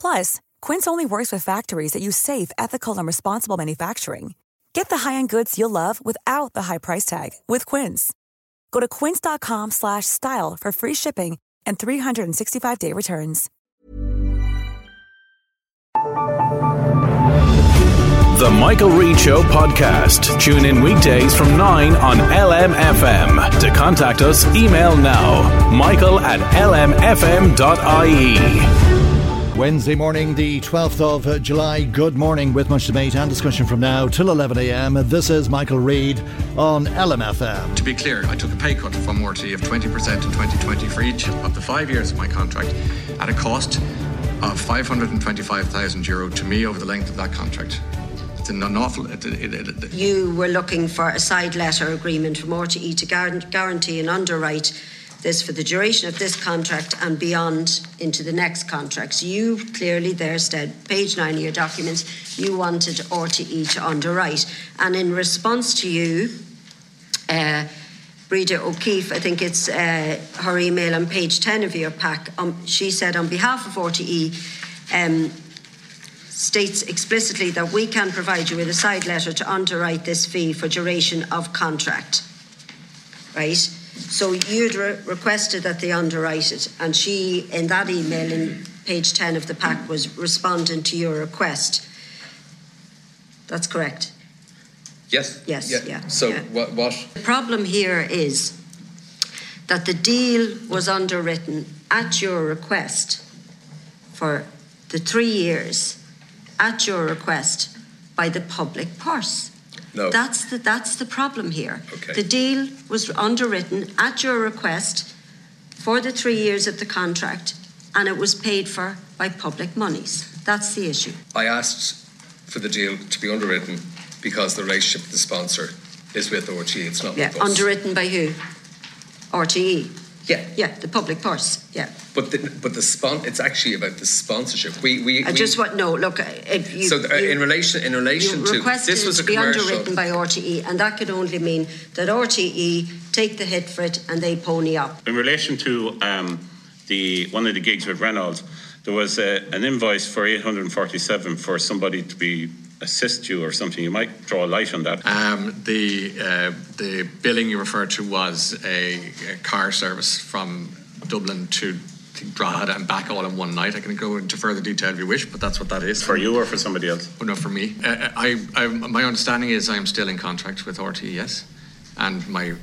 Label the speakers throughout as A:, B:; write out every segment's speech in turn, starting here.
A: Plus, Quince only works with factories that use safe, ethical, and responsible manufacturing. Get the high-end goods you'll love without the high price tag with Quince. Go to quince.com/style for free shipping and 365-day returns.
B: The Michael Reade Show podcast. Tune in weekdays from 9 on LMFM. To contact us, email now michael at lmfm.ie.
C: Wednesday morning, the 12th of uh, July. Good morning with much debate and discussion from now till 11am. This is Michael Reade on LMFM.
D: To be clear, I took a pay cut from RT of 20% in 2020 for each of the five years of my contract at a cost of 525,000 euro to me over the length of that contract. It's an awful. It, it, it,
E: You were looking for a side letter agreement from RTE to guarantee and underwrite this for the duration of this contract and beyond into the next contracts. You clearly there said, page nine of your documents, you wanted RTE to underwrite. And in response to you, uh, Breda O'Keeffe, I think it's uh, her email on page 10 of your pack, um, she said on behalf of RTE, um, states explicitly that we can provide you with a side letter to underwrite this fee for duration of contract. Right? So you'd re- requested that they underwrite it, and she, in that email in page 10 of the pack, was responding to your request. That's correct.
D: yes.
E: Yes, yeah,
D: So
E: yeah.
D: what? What?
E: The problem here is that the deal was underwritten at your request for the three years at your request by the public purse.
D: No.
E: That's the that's the problem here.
D: Okay.
E: The deal was underwritten at your request for the three years of the contract, and it was paid for by public monies. That's the issue.
D: I asked for the deal to be underwritten because the relationship with the sponsor is with RTE. It's not
E: Yeah,
D: with us.
E: underwritten by who? RTE.
D: Yeah.
E: Yeah, the public purse. Yeah.
D: But the, but the spon- It's actually about the sponsorship. We we.
E: I
D: we-
E: just want no. Look, if you
D: so uh,
E: you-
D: in relation in relation to
E: requested
D: this was
E: it
D: a
E: to be
D: commercial.
E: underwritten by RTE, and that could only mean that RTE take the hit for it and they pony up.
F: In relation to um, the one of the gigs with Renault, there was a, an invoice for 847 for somebody to be assist you or something. You might draw a light on that.
G: Um, the uh, the billing you referred to was a, a car service from Dublin to Drogheda and back all in one night. I can go into further detail if you wish, but that's what that is.
F: For you or for somebody else?
G: Oh, no, for me. Uh, I, I, my understanding is I am still in contract with RT, yes, and my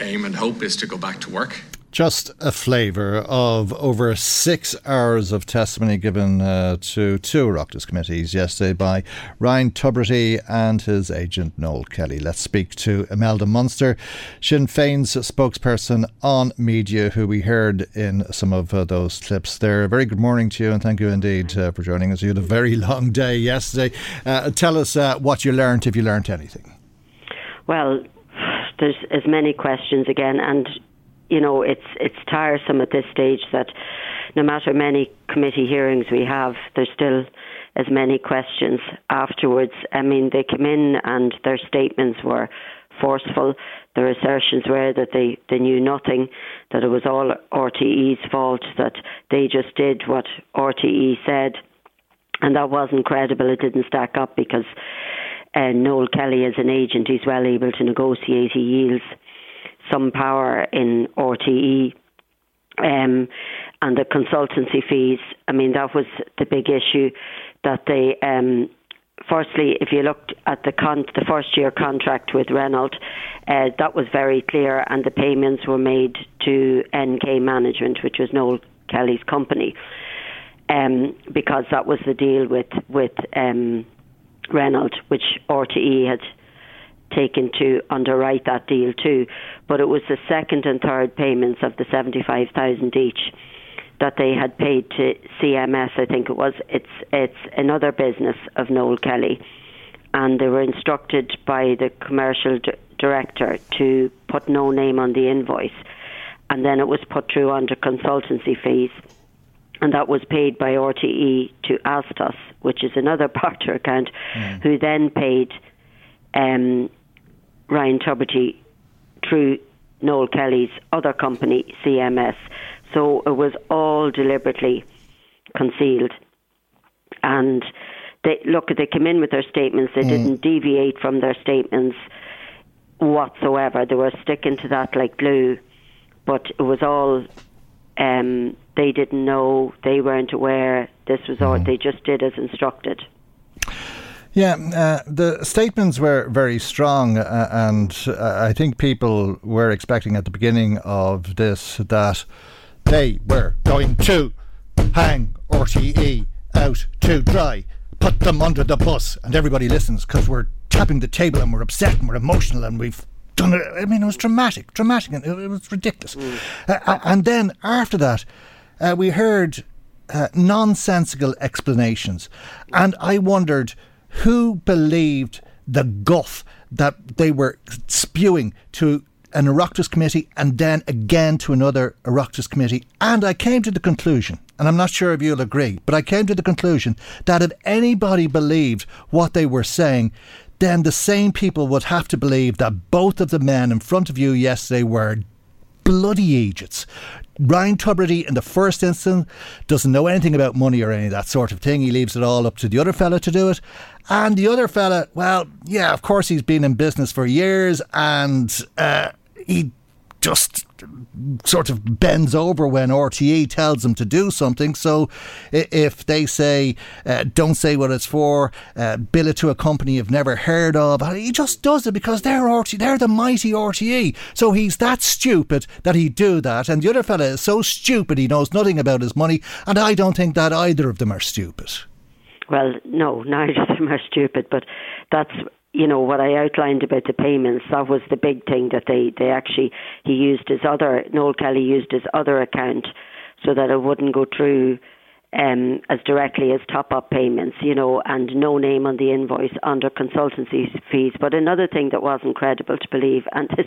G: aim and hope is to go back to work.
C: Just a flavour of over six hours of testimony given uh, to two Oireachtas committees yesterday by Ryan Tubridy and his agent Noel Kelly. Let's speak to Imelda Munster, Sinn Féin's spokesperson on media, who we heard in some of uh, those clips there. Very good morning to you and thank you indeed uh, for joining us. You had a very long day yesterday. Uh, tell us uh, what you learned, if you learned anything.
H: Well, there's as many questions again, and you know it's it's tiresome at this stage that no matter many committee hearings we have, there's still as many questions afterwards. I mean, they came in and their statements were forceful. Their assertions were that they, they knew nothing, that it was all RTE's fault, that they just did what RTE said, and that wasn't credible. It didn't stack up because uh, Noel Kelly, as an agent, he's well able to negotiate. He yields some power in RTE. Um, and the consultancy fees, I mean, that was the big issue that they. Um, firstly, if you looked at the con- the first year contract with Renault, uh, that was very clear, and the payments were made to NK Management, which was Noel Kelly's company, um, because that was the deal with with um, Renault, which RTE had taken to underwrite that deal too. But it was the second and third payments of the seventy five thousand each that they had paid to CMS. I think it was. It's it's another business of Noel Kelly, and they were instructed by the commercial d- director to put no name on the invoice, and then it was put through under consultancy fees. And that was paid by RTE to Astus, which is another partner account, who then paid um, Ryan Tubridy through Noel Kelly's other company, CMS. So it was all deliberately concealed. And they look, they came in with their statements. They didn't deviate from their statements whatsoever. They were sticking to that like glue. But it was all. Um, they didn't know. They weren't aware. This was all. They just did as instructed.
C: Yeah, uh, the statements were very strong, uh, and uh, I think people were expecting at the beginning of this that they were going to hang RTE out to dry, put them under the bus, and everybody listens because we're tapping the table and we're upset and we're emotional and we've done it. I mean, it was dramatic, dramatic, and it, was ridiculous. Uh, uh, and then after that, uh, we heard uh, nonsensical explanations, and I wondered who believed the guff that they were spewing to an Oireachtas committee and then again to another Oireachtas committee. And I came to the conclusion, and I'm not sure if you'll agree, but I came to the conclusion that if anybody believed what they were saying, then the same people would have to believe that both of the men in front of you yesterday were bloody idiots. Ryan Tubridy, in the first instance, doesn't know anything about money or any of that sort of thing. He leaves it all up to the other fella to do it. And the other fella, well, yeah, of course, he's been in business for years and uh, he just sort of bends over when RTE tells him to do something. So if they say, uh, don't say what it's for, uh, bill it to a company you've never heard of, he just does it because they're RTE, they're the mighty RTE. So he's that stupid that he'd do that. And the other fella is so stupid he knows nothing about his money. And I don't think that either of them are stupid.
H: Well, no, neither of them are stupid, but that's you know what I outlined about the payments. That was the big thing that they they actually he used his other Noel Kelly used his other account so that it wouldn't go through um, as directly as top up payments, you know, and no name on the invoice under consultancy fees. But another thing that was incredible to believe, and this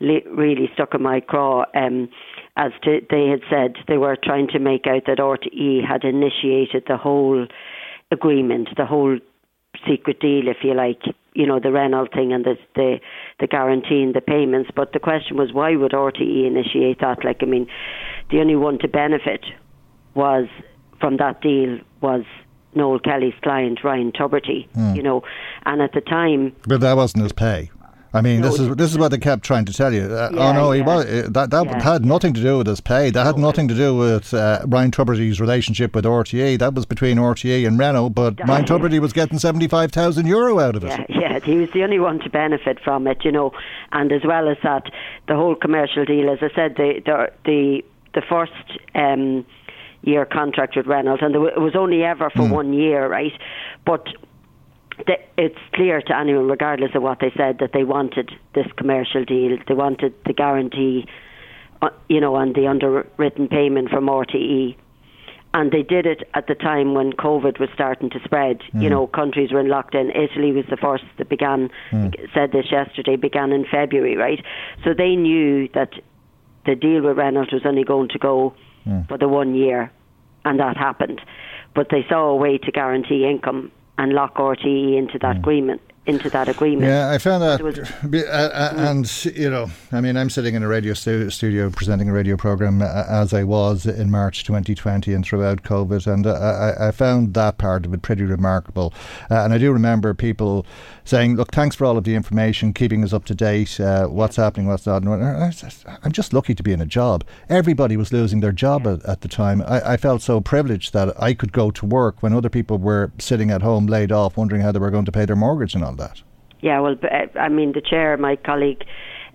H: really stuck in my craw. Um, as to they had said they were trying to make out that RTE had initiated the whole agreement, the whole secret deal, if you like, you know, the Renault thing and the the the guaranteeing the payments. But the question was, why would RTE initiate that? Like, I mean, the only one to benefit was from that deal was Noel Kelly's client Ryan Tubridy,
C: Hmm.
H: you know, and at the time
C: But that wasn't his pay. I mean, this is this is what they kept trying to tell you. Uh, oh
H: Yeah,
C: no, he was uh, that that
H: Yeah.
C: had nothing to do with his pay. That had nothing to do with uh, Ryan Tubridy's relationship with RTE. That was between RTE and Renault. But Ryan Tubridy was getting seventy five thousand euro out of it.
H: Yeah, yeah, he was the only one to benefit from it, you know. And as well as that, the whole commercial deal, as I said, the the the, the first um, year contract with Renault, and it was only ever for one year, right? But it's clear to anyone, regardless of what they said, that they wanted this commercial deal. They wanted the guarantee, uh, you know, on the underwritten payment from RTE and they did it at the time when COVID was starting to spread. You mm. know, countries were in lockdown. Italy was the first that began. Mm. Said this yesterday. Began in February, right? So they knew that the deal with Renault was only going to go mm. for the one year, and that happened. But they saw a way to guarantee income and lock RTE into that agreement. Into that agreement.
C: Yeah, I found that,
H: was-
C: uh, uh, and you know, I mean, I'm sitting in a radio stu- studio presenting a radio program uh, as I was in March 2020 and throughout COVID, and uh, I, I found that part of it pretty remarkable. Uh, and I do remember people saying, "Look, thanks for all of the information, keeping us up to date. Uh, what's happening, what's not." And I said, I'm just lucky to be in a job. Everybody was losing their job at, at the time. I, I felt so privileged that I could go to work when other people were sitting at home laid off, wondering how they were going to pay their mortgage and all that.
H: Yeah, well, uh, I mean, the chair, my colleague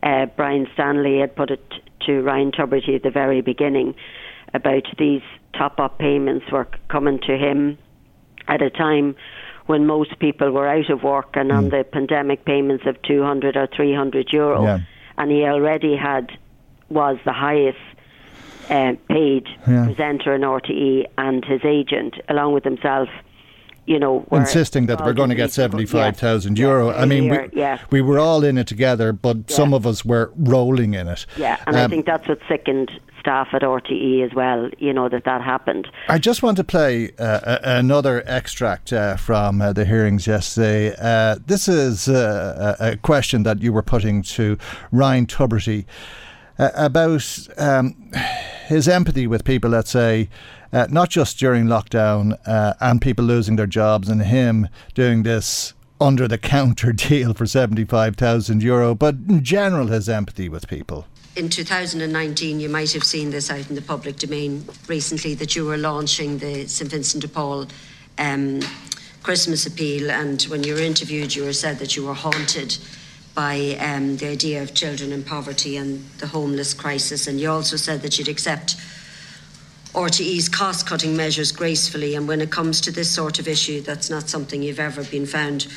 H: uh, Brian Stanley, had put it to Ryan Tubridy at the very beginning about these top up payments were coming to him at a time when most people were out of work and on the pandemic payments of 200 or 300 euro.
C: Yeah.
H: And he already had, was the highest uh, paid
C: Yeah.
H: presenter in RTE and his agent, along with himself, you know,
C: Insisting that we're going to get
H: in these-
C: 75,000
H: yeah,
C: euro.
H: yeah,
C: I mean,
H: yeah,
C: we,
H: yeah.
C: we were all in it together, but some of us were rolling in it.
H: Yeah, and I
C: Um,
H: think that's what sickened staff at RTE as well, you know, that that happened.
C: I just want to play uh, another extract uh, from uh, the hearings yesterday. Uh, this is uh, a a question that you were putting to Ryan Tubridy uh, about um, his empathy with people, let's say, uh, not just during lockdown uh, and people losing their jobs and him doing this under the counter deal for 75,000 euro, but in general his empathy with people.
E: In 2019, you might have seen this out in the public domain recently that you were launching the St Vincent de Paul um, Christmas appeal, and when you were interviewed, you were said that you were haunted by um, the idea of children in poverty and the homeless crisis, and you also said that you'd accept RTE's cost cutting measures gracefully, and when it comes to this sort of issue, that's not something you've ever been found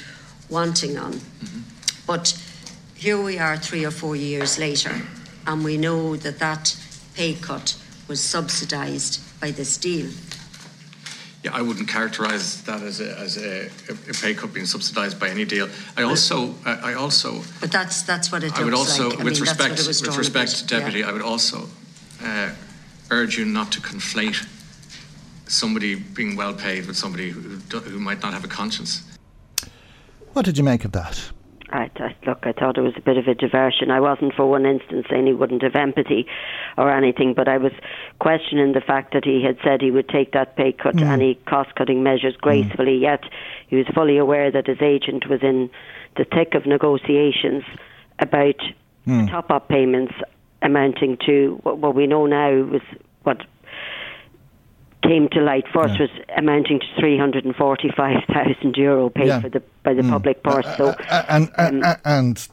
E: wanting on. But here we are three or four years later, and we know that that pay cut was subsidised by this deal.
I: Yeah, I wouldn't characterise that as a, as a, a pay cut being subsidised by any deal. I also, I I also,
E: But that's that's what it looks
I: I would also,
E: like.
I: With
E: mean,
I: respect,
E: it was
I: with respect. Deputy,
E: Yeah.
I: I would also uh, urge you not to conflate somebody being well paid with somebody who, who might not have a conscience.
C: What did you make of that?
H: I, I, look, I thought it was a bit of a diversion. I wasn't for one instant saying he wouldn't have empathy or anything, but I was questioning the fact that he had said he would take that pay cut,
C: Mm.
H: any cost cutting measures gracefully, yet he was fully aware that his agent was in the thick of negotiations about
C: Mm.
H: top up payments amounting to what, what we know now was what came to light first was amounting to 345,000 euro paid
C: Yeah.
H: for the by the
C: Mm.
H: public purse. So
C: Uh, and and, uh, and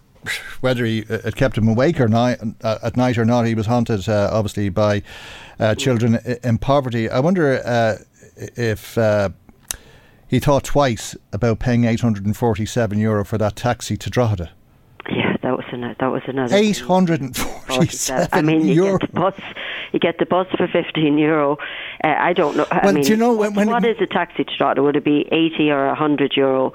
C: whether he, uh, it kept him awake or not uh, at night or not, he was haunted uh, obviously by uh, children in poverty. I wonder uh, if uh, he thought twice about paying 847 euro for that taxi to Drogheda.
H: Yeah, that was another. That
C: 847
H: I mean, you
C: euro.
H: get the bus. You get the bus for fifteen euro. Uh, I don't know. I mean,
C: do you know when- when-
H: what is a taxi to? Would it be eighty or hundred euro?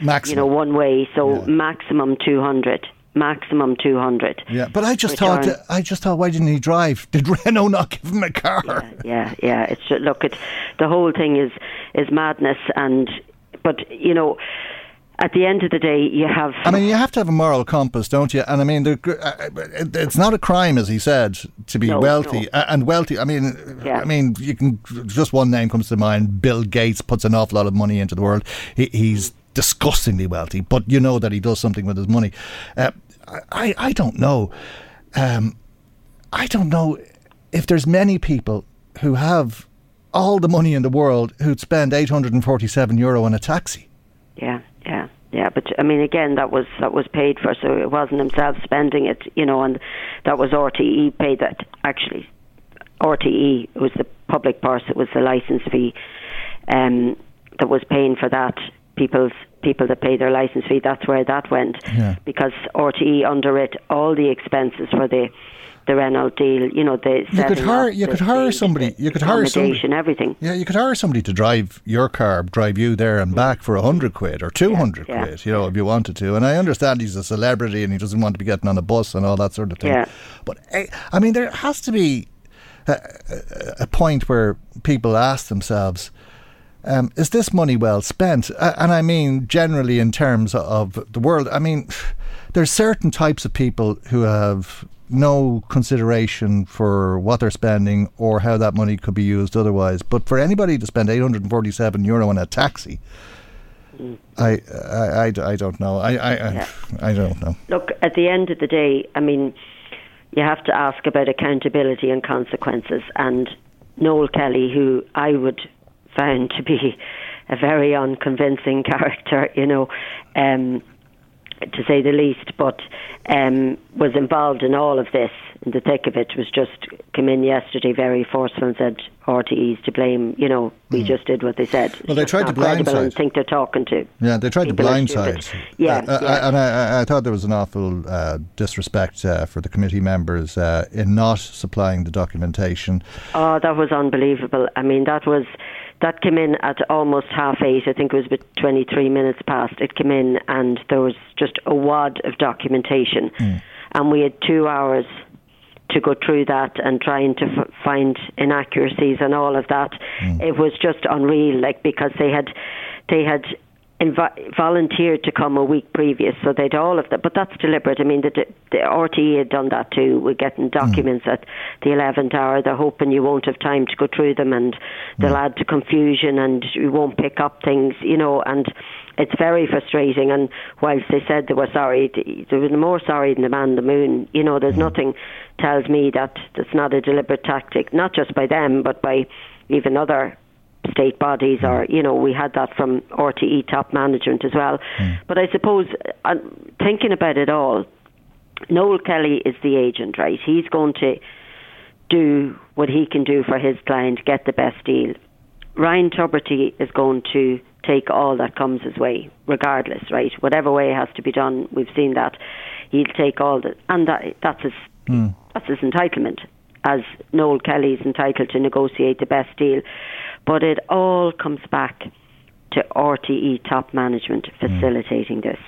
C: Maximum.
H: You know, one way. So maximum two hundred. Maximum two hundred.
C: Yeah, but I just thought, I just thought, why didn't he drive? Did Renault not give him a car?
H: Yeah, yeah. It's ju- look, it, the whole thing is is madness, and but you know, at the end of the day, you have.
C: I mean, you have to have a moral compass, don't you? And I mean, uh, it- it's not a crime, as he said, to be
H: No,
C: wealthy
H: no.
C: Uh, and wealthy. I mean,
H: Yeah.
C: I mean, you can just one name comes to mind. Bill Gates puts an awful lot of money into the world. He, he's disgustingly wealthy, but you know that he does something with his money. Uh, I, I don't know. Um, I don't know if there's many people who have all the money in the world who'd spend 847 euro on a taxi.
H: Yeah. But I mean, again, that was that was paid for, so it wasn't himself spending it, you know, and that was RTE paid that. Actually, RTE was the public purse. It was the license fee um, that was paying for that. People's people that pay their license fee. That's where that went
C: Yeah.
H: because RTE underwrit all the expenses for the the Renault deal. You know, the
C: You could hire. You
H: the
C: could hire somebody.
H: the
C: You could hire somebody.
H: everything.
C: Yeah, you could hire somebody to drive your car, drive you there and back for a hundred quid or two hundred
H: yeah.
C: quid. You know, if you wanted to. And I understand he's a celebrity and he doesn't want to be getting on a bus and all that sort of thing.
H: Yeah.
C: But eh, I mean, there has to be a, a, a point where people ask themselves. Um, is this money well spent? And I mean, generally, in terms of the world, I mean, there's certain types of people who have no consideration for what they're spending or how that money could be used otherwise. But for anybody to spend 847 euro on a taxi, I, I, I, I don't know. I, I, I,
H: Yeah.
C: I don't know.
H: Look, at the end of the day, I mean, you have to ask about accountability and consequences. And Noel Kelly, who I would find to be a very unconvincing character, you know, um, to say the least, but um, was involved in all of this. In the thick of it, was just come in yesterday very forceful and said RTE's to blame. You know, we
C: Mm.
H: just did what they said.
C: Well, they tried to blindside.
H: and think they're talking to.
C: Yeah, they tried to blindside.
H: Yeah,
C: Uh, uh,
H: yeah.
C: and I, I- I thought there was an awful uh, disrespect uh, for the committee members uh, in not supplying the documentation.
H: Oh, that was unbelievable. I mean, that was that came in at almost half eight. I think it was about twenty three minutes past. It came in, and there was just a wad of documentation, hmm. and we had two hours to go through that and trying to f- find inaccuracies and all of that. Hmm. It was just unreal, like because they had they had invi- volunteered to come a week previous, so they'd all of that. But that's deliberate. I mean, the, the RTE had done that too. We're getting hmm. documents at the eleventh hour. They're hoping you won't have time to go through them, and they'll hmm. add to confusion, and you won't pick up things, you know. And it's very frustrating. And whilst they said they were sorry, th- they were more sorry than the man on the moon. You know, there's hmm. nothing tells me that that's not a deliberate tactic, not just by them, but by even other state bodies or mm. you know we had that from RTE top management as well. Mm. But I suppose uh, thinking about it all Noel Kelly is the agent right? He's going to do what he can do for his client get the best deal. Ryan Tubridy is going to take all that comes his way regardless right? Whatever way it has to be done we've seen that. He'll take all that, and that that's his mm. that's his entitlement as Noel Kelly is entitled to negotiate the best deal. But it all comes back to RTE top management mm. facilitating this.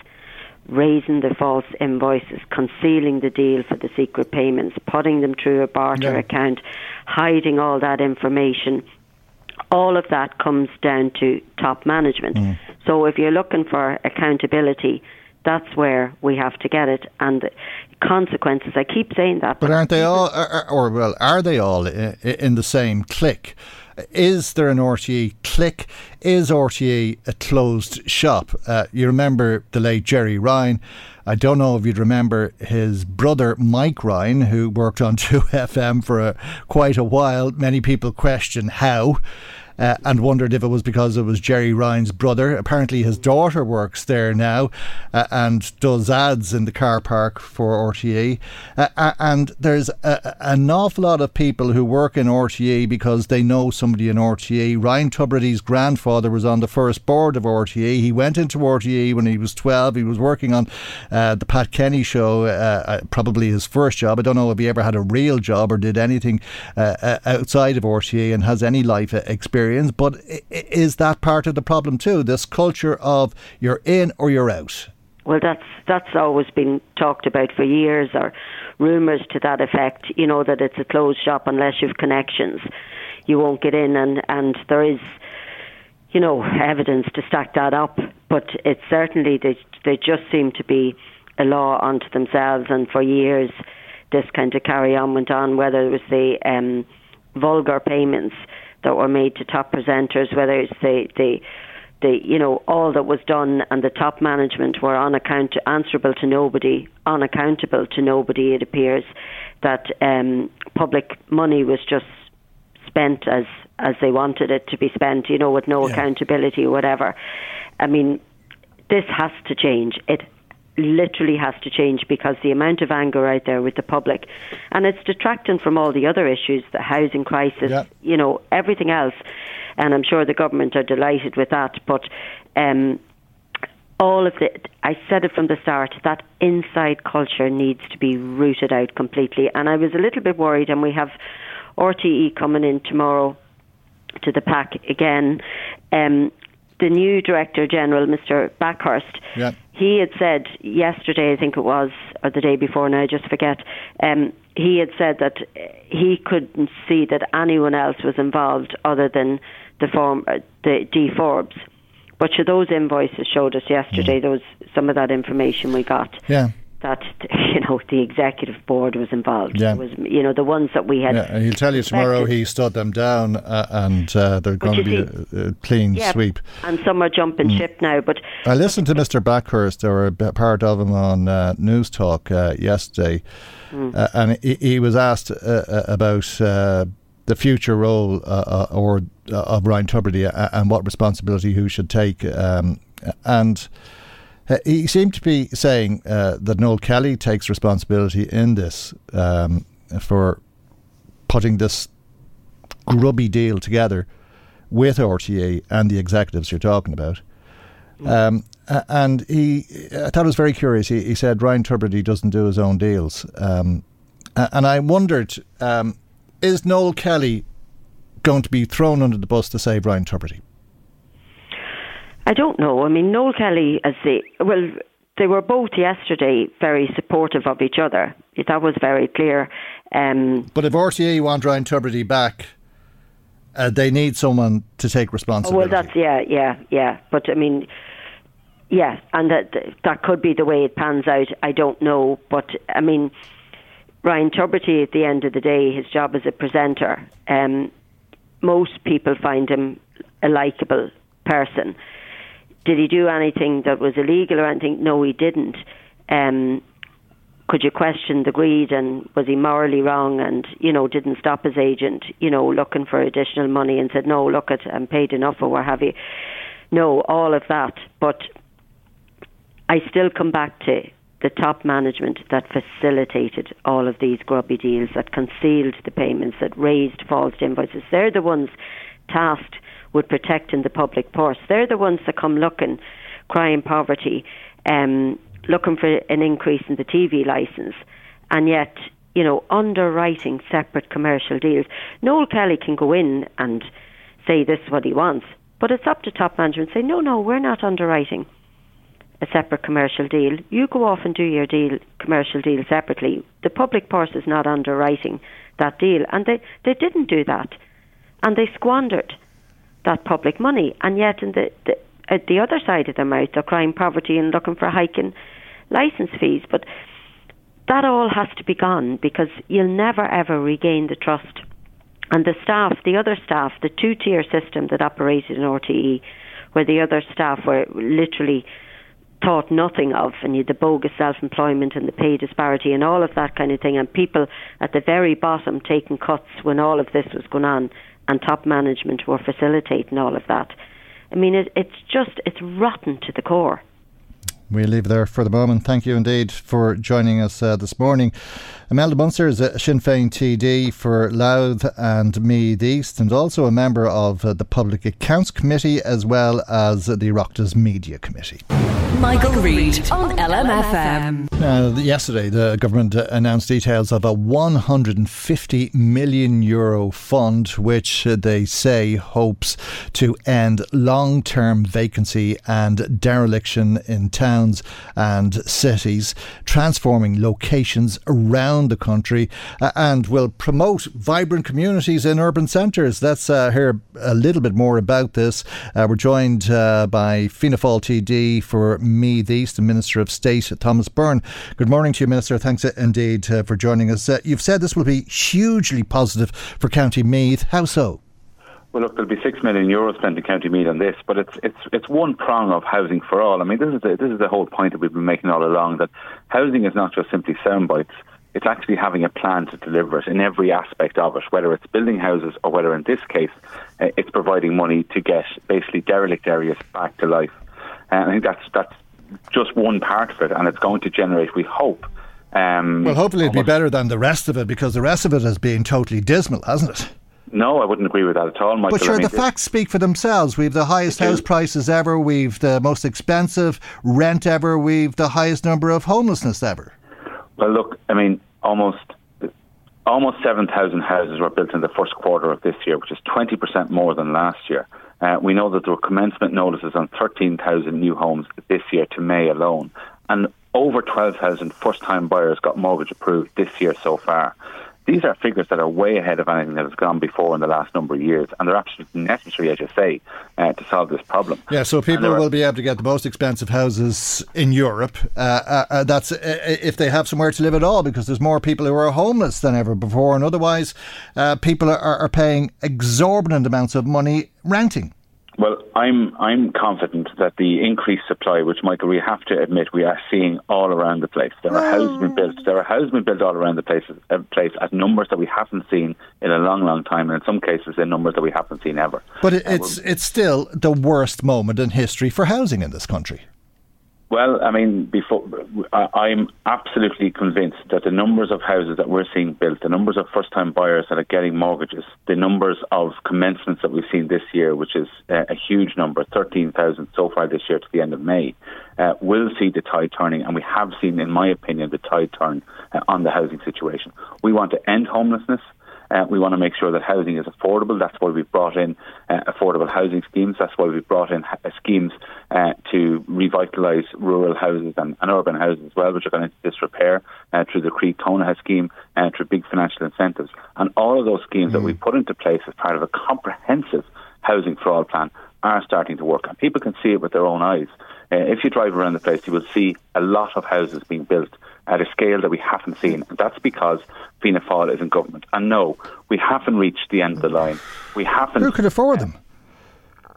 H: Raising the false invoices, concealing the deal for the secret payments, putting them through a barter
J: Yeah.
H: account, hiding all that information. All of that comes down to top management. Mm. So if you're looking for accountability, that's where we have to get it. And the consequences, I keep saying that.
C: But aren't they all, or, or- well, are they all in the same clique? Is there an RTE click? Is RTE a closed shop? Uh, you remember the late Gerry Ryan. I don't know if you'd remember his brother Mike Ryan, who worked on 2FM for a, quite a while. Many people question how. Uh, and wondered if it was because it was Gerry Ryan's brother. Apparently, his daughter works there now uh, and does ads in the car park for RTE. Uh, and there's a, an awful lot of people who work in RTE because they know somebody in RTE. Ryan Tubridy's grandfather was on the first board of RTE. He went into RTE when he was 12. He was working on uh, the Pat Kenny show, uh, uh, probably his first job. I don't know if he ever had a real job or did anything outside of RTE and has any life uh, experience. But is that part of the problem too? This culture of you're in or you're out.
H: Well, that's that's always been talked about for years, or rumours to that effect. You know that it's a closed shop unless you've connections, you won't get in, and and there is, you know, evidence to stack that up. But it's certainly they they just seem to be a law unto themselves, and for years this kind of carry on went on. Whether it was the um, vulgar payments that were made to top presenters, whether it's the the the you know all that was done and the top management were on account answerable to nobody, unaccountable to nobody. It appears that um, public money was just spent as as they wanted it to be spent, you know, with no accountability or whatever. I mean, this has to change. It literally has to change because the amount of anger out there with the public, and it's detracting from all the other issues, the housing crisis, you know, everything else. And I'm sure the government are delighted with that. But um, all of the, I said it from the start, that inside culture needs to be rooted out completely. And I was a little bit worried, and we have RTE coming in tomorrow to the PAC again. Um, the new Director General, Mr. Bakhurst,
C: Yeah.
H: he had said yesterday, I think it was, or the day before, now I just forget. Um, he had said that he couldn't see that anyone else was involved other than the form, uh, the Dee Forbes. But sure, those invoices showed us yesterday. Those some of that information we got
C: Yeah.
H: That you know the executive board was involved.
C: Yeah.
H: It was you know the ones that we had.
C: Yeah, and he'll tell you tomorrow he stood them down uh, and uh, they're going to be a, a clean
H: Yeah,
C: sweep.
H: And some are jumping
C: Mm.
H: ship now, but
C: I listened to Mr. Bakhurst or a part of him on uh, Newstalk uh, yesterday,
H: Mm.
C: uh, and he, he was asked uh, uh, about uh, the future role uh, uh, or uh, of Ryan uh, and what responsibility who should take, um, and Uh, he seemed to be saying uh, that Noel Kelly takes responsibility in this um, for putting this grubby deal together with RTE and the executives you're talking about. Um, and he, I thought it was very curious. He, he said Ryan Tubridy doesn't do his own deals. Um, and I wondered, um, is Noel Kelly going to be thrown under the bus to save Ryan Tubridy?
H: I don't know. I mean, Noel Kelly, as the well, they were both yesterday very supportive of each other. That was very clear. Um,
C: but if RTE want Ryan Tubridy back, uh, they need someone to take responsibility.
H: Well, that's yeah, yeah, yeah. But I mean, yeah, and that that could be the way it pans out. I don't know, but I mean, Ryan Tubridy, at the end of the day, his job as a presenter. Um, most people find him a likable person. Did he do anything that was illegal or anything? No, he didn't. Um, could you question the greed and was he morally wrong and you know didn't stop his agent you know looking for additional money and said no look at I'm paid enough or what have you no all of that but I still come back to the top management that facilitated all of these grubby deals that concealed the payments that raised false invoices they're the ones tasked with protecting the public purse they're the ones that come looking crying poverty um, looking for an increase in the TV license, and yet, you know, underwriting separate commercial deals. Noel Kelly can go in and say this is what he wants, but it's up to top management to say, no, no, we're not underwriting a separate commercial deal. You go off and do your deal, commercial deal separately. The public purse is not underwriting that deal, and they they didn't do that, and they squandered that public money, and yet in the, the at the other side of their mouth, they're crying poverty and looking for hiking license fees. But that all has to be gone because you'll never ever regain the trust. And the staff, the other staff, the two tier system that operated in RTE, where the other staff were literally thought nothing of, and you had the bogus self employment and the pay disparity and all of that kind of thing, and people at the very bottom taking cuts when all of this was going on, and top management were facilitating all of that. I mean, it, it's just, it's rotten to the core.
C: We'll leave there for the moment. Thank you indeed for joining us uh, this morning. Imelda Munster is a Sinn Féin TD for Louth and Meath East and also a member of uh, the Public Accounts Committee as well as the Oireachtas Media Committee.
J: Michael, Reade on LMFM.
C: Now, yesterday, the government announced details of a 150 million euro fund, which they say hopes to end long term vacancy and dereliction in towns and cities, transforming locations around the country, uh, and will promote vibrant communities in urban centres. Let's uh, hear a little bit more about this. Uh, we're joined uh, by Fianna Fáil TD for Meath East and Minister of State Thomas Byrne. Good morning to you, Minister. Thanks uh, indeed uh, for joining us. You've said this will be hugely positive for County Meath. How so?
K: Well, look, there'll be six million euros spent in County Meath on this, but it's it's it's one prong of housing for all. I mean, this is the, this is the whole point that we've been making all along that housing is not just simply sound bites. It's actually having a plan to deliver it in every aspect of it, whether it's building houses or whether, in this case, uh, it's providing money to get basically derelict areas back to life. And I think that's that's just one part of it, and it's going to generate, we hope. Um,
C: well, hopefully, it'll be better than the rest of it because the rest of it has been totally dismal, hasn't it?
K: No, I wouldn't agree with that at all, Michael.
C: But sure,
K: I mean,
C: the facts speak for themselves. We've the highest house prices ever. We've the most expensive rent ever. We've the highest number of homelessness ever.
K: Well, look, I mean, almost almost 7,000 houses were built in the first quarter of this year, which is 20% more than last year. Uh, we know that there were commencement notices on 13,000 new homes this year to May alone. And over 12,000 first time buyers got mortgage approved this year so far. These are figures that are way ahead of anything that has gone before in the last number of years, and they're absolutely necessary, as you say, uh, to solve this problem.
C: Yeah, so people will be able to get the most expensive houses in Europe. Uh, uh, uh that's uh, if they have somewhere to live at all, because there's more people who are homeless than ever before, and otherwise, uh, people are, are paying exorbitant amounts of money renting.
K: Well, I'm I'm confident that the increased supply, which Michael, we have to admit, we are seeing all around the place. There are houses being built. There are houses being built all around the place, uh, place at numbers that we haven't seen in a long, long time, and in some cases, in numbers that we haven't seen ever.
C: But it, it's it's still the worst moment in history for housing in this country.
K: Well, I mean, before I'm absolutely convinced that the numbers of houses that we're seeing built, the numbers of first-time buyers that are getting mortgages, the numbers of commencements that we've seen this year, which is a huge number, 13,000 so far this year to the end of May, uh, will see the tide turning, and we have seen, in my opinion, the tide turn uh, on the housing situation. We want to end homelessness. Uh, we want to make sure that housing is affordable. That's why we've brought in uh, affordable housing schemes. That's why we've brought in ha- schemes uh, to revitalise rural houses and, and, urban houses as well, which are going into disrepair uh, through the Croí Cónaithe scheme and uh, through big financial incentives. And all of those schemes mm. that we put into place as part of a comprehensive housing for all plan are starting to work, and people can see it with their own eyes. Uh, if you drive around the place, you will see a lot of houses being built at a scale that we haven't seen. And that's because Fianna Fáil is in government. And no, we haven't reached the end of the line. We haven't.
C: Who could afford them?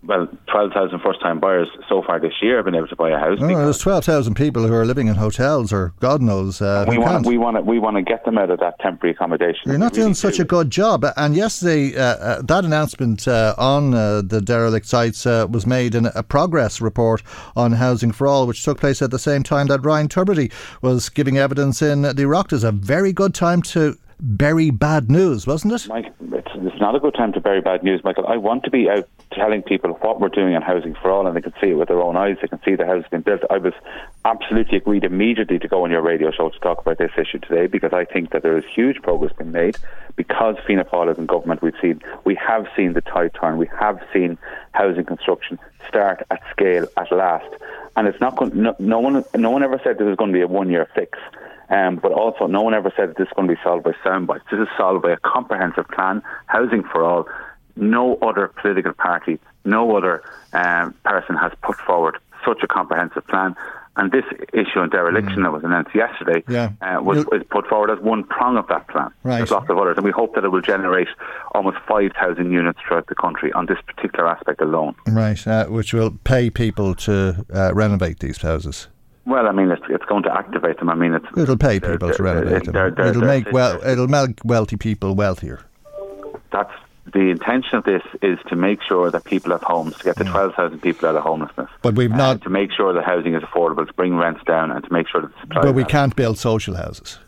K: Well, 12,000 first time buyers so far this year have been able to buy a house.
C: Oh, there's 12,000 people who are living in hotels or God knows. Uh,
K: we, want, we, want to, we want to get them out of that temporary accommodation.
C: You're not
K: really
C: doing such
K: do.
C: a good job. And yesterday, uh, uh, that announcement uh, on uh, the derelict sites uh, was made in a progress report on Housing for All, which took place at the same time that Ryan Tubridy was giving evidence in the Oireachtas. A very good time to bury bad news, wasn't it?
K: Mike, it's, it's, not a good time to bury bad news, Michael. I want to be out telling people what we're doing on Housing for All, and they can see it with their own eyes. They can see the house been built. I was absolutely agreed immediately to go on your radio show to talk about this issue today because I think that there is huge progress being made. Because Fianna Fáil is in government, we've seen we have seen the tide turn. We have seen housing construction start at scale at last, and it's not going, no, no one no one ever said there was going to be a one year fix. Um, but also, no one ever said that this is going to be solved by soundbites. This is solved by a comprehensive plan, housing for all. No other political party, no other um, person has put forward such a comprehensive plan. And this issue on dereliction mm. that was announced yesterday
C: yeah.
K: uh, was, was, put forward as one prong of that plan.
C: Right.
K: There's lots of others, and we hope that it will generate almost 5,000 units throughout the country on this particular aspect alone.
C: Right, uh, which will pay people to uh, renovate these houses.
K: Well, I mean, it's, it's going to activate them. I mean, it's,
C: it'll pay people they're, to renovate them. They're, they're, it'll make well, it'll make wealthy people wealthier.
K: That's the intention of this is to make sure that people have homes, to get the 12,000 people out of homelessness.
C: But we've not.
K: To make sure that housing is affordable, to bring rents down, and to make sure that the supply.
C: But we can't build social houses.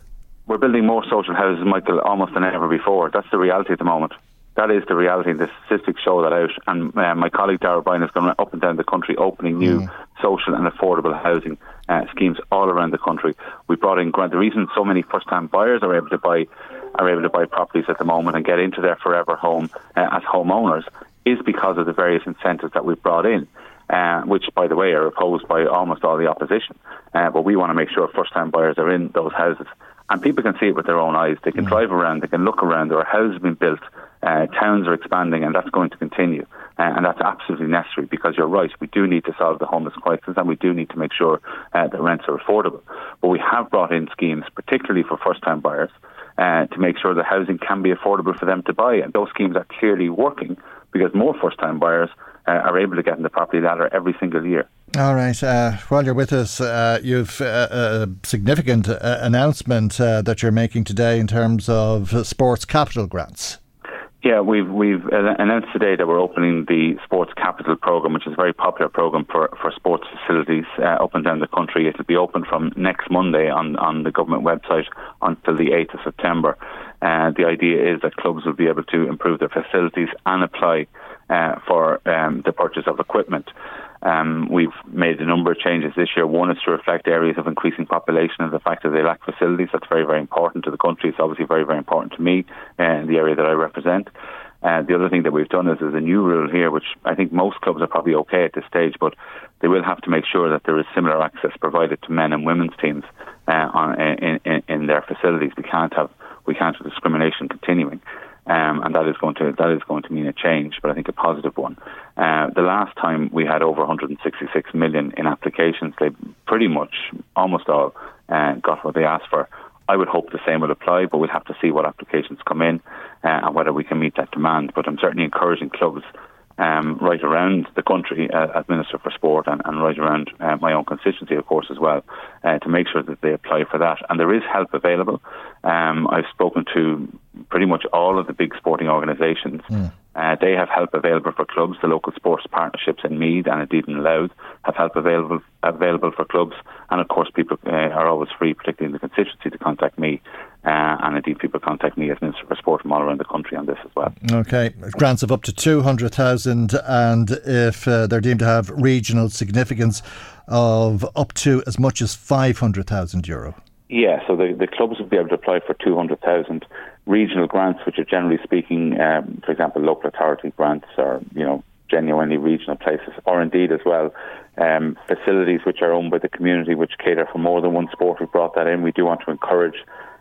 K: We're building more social houses, Michael, almost than ever before. That's the reality at the moment. That is the reality. The statistics show that out. And uh, my colleague Darragh Bryan has gone up and down the country opening new mm. social and affordable housing uh, schemes all around the country. We brought in grant. The reason so many first-time buyers are able to buy are able to buy properties at the moment and get into their forever home uh, as homeowners is because of the various incentives that we've brought in. Uh, which, by the way, are opposed by almost all the opposition. Uh, but we want to make sure first-time buyers are in those houses, and people can see it with their own eyes. They can mm. drive around, they can look around. There are houses being built uh, towns are expanding, and that's going to continue. Uh, and that's absolutely necessary because you're right. We do need to solve the homeless crisis, and we do need to make sure uh, that rents are affordable. But we have brought in schemes, particularly for first-time buyers, uh, to make sure that housing can be affordable for them to buy. And those schemes are clearly working because more first-time buyers uh, are able to get in the property ladder every single year.
C: All right. Uh, while you're with us, uh, you've a significant uh, announcement uh, that you're making today in terms of sports capital grants.
K: Yeah, we've we've announced today that we're opening the Sports Capital program, which is a very popular program for, for sports facilities uh, up and down the country. It'll be open from next Monday on, on the government website until the 8th of September. Uh, the idea is that clubs will be able to improve their facilities and apply uh, for um, the purchase of equipment. Um, we've made a number of changes this year. One is to reflect areas of increasing population and the fact that they lack facilities. That's very, very important to the country. It's obviously very, very important to me and the area that I represent. Uh, the other thing that we've done is there's a new rule here, which I think most clubs are probably okay at this stage, but they will have to make sure that there is similar access provided to men and women's teams uh, on, in, in, in their facilities. We can't have we can't have discrimination continuing um, and that is going to that is going to mean a change, but I think a positive one. Uh, the last time we had over 166 million in applications, they pretty much almost all uh, got what they asked for. I would hope the same will apply, but we'll have to see what applications come in uh, and whether we can meet that demand. But I'm certainly encouraging clubs um, right around the country uh, as Minister for Sport and, and right around uh, my own constituency, of course, as well, uh, to make sure that they apply for that. And there is help available. Um, I've spoken to pretty much all of the big sporting organisations. Mm. Uh, they have help available for clubs. The local sports partnerships in Meath and indeed in Louth have help available available for clubs. And of course, people uh, are always free, particularly in the constituency, to contact me. Uh, and indeed, people contact me as Minister for Sport from all around the country on this as well.
C: Okay, grants of up to 200,000, and if uh, they're deemed to have regional significance, of up to as much as 500,000 euro.
K: Yeah, so the, the clubs would be able to apply for 200,000 regional grants, which are generally speaking, um, for example, local authority grants or, you know, genuinely regional places, or indeed as well um, facilities which are owned by the community which cater for more than one sport. We brought that in. We do want to encourage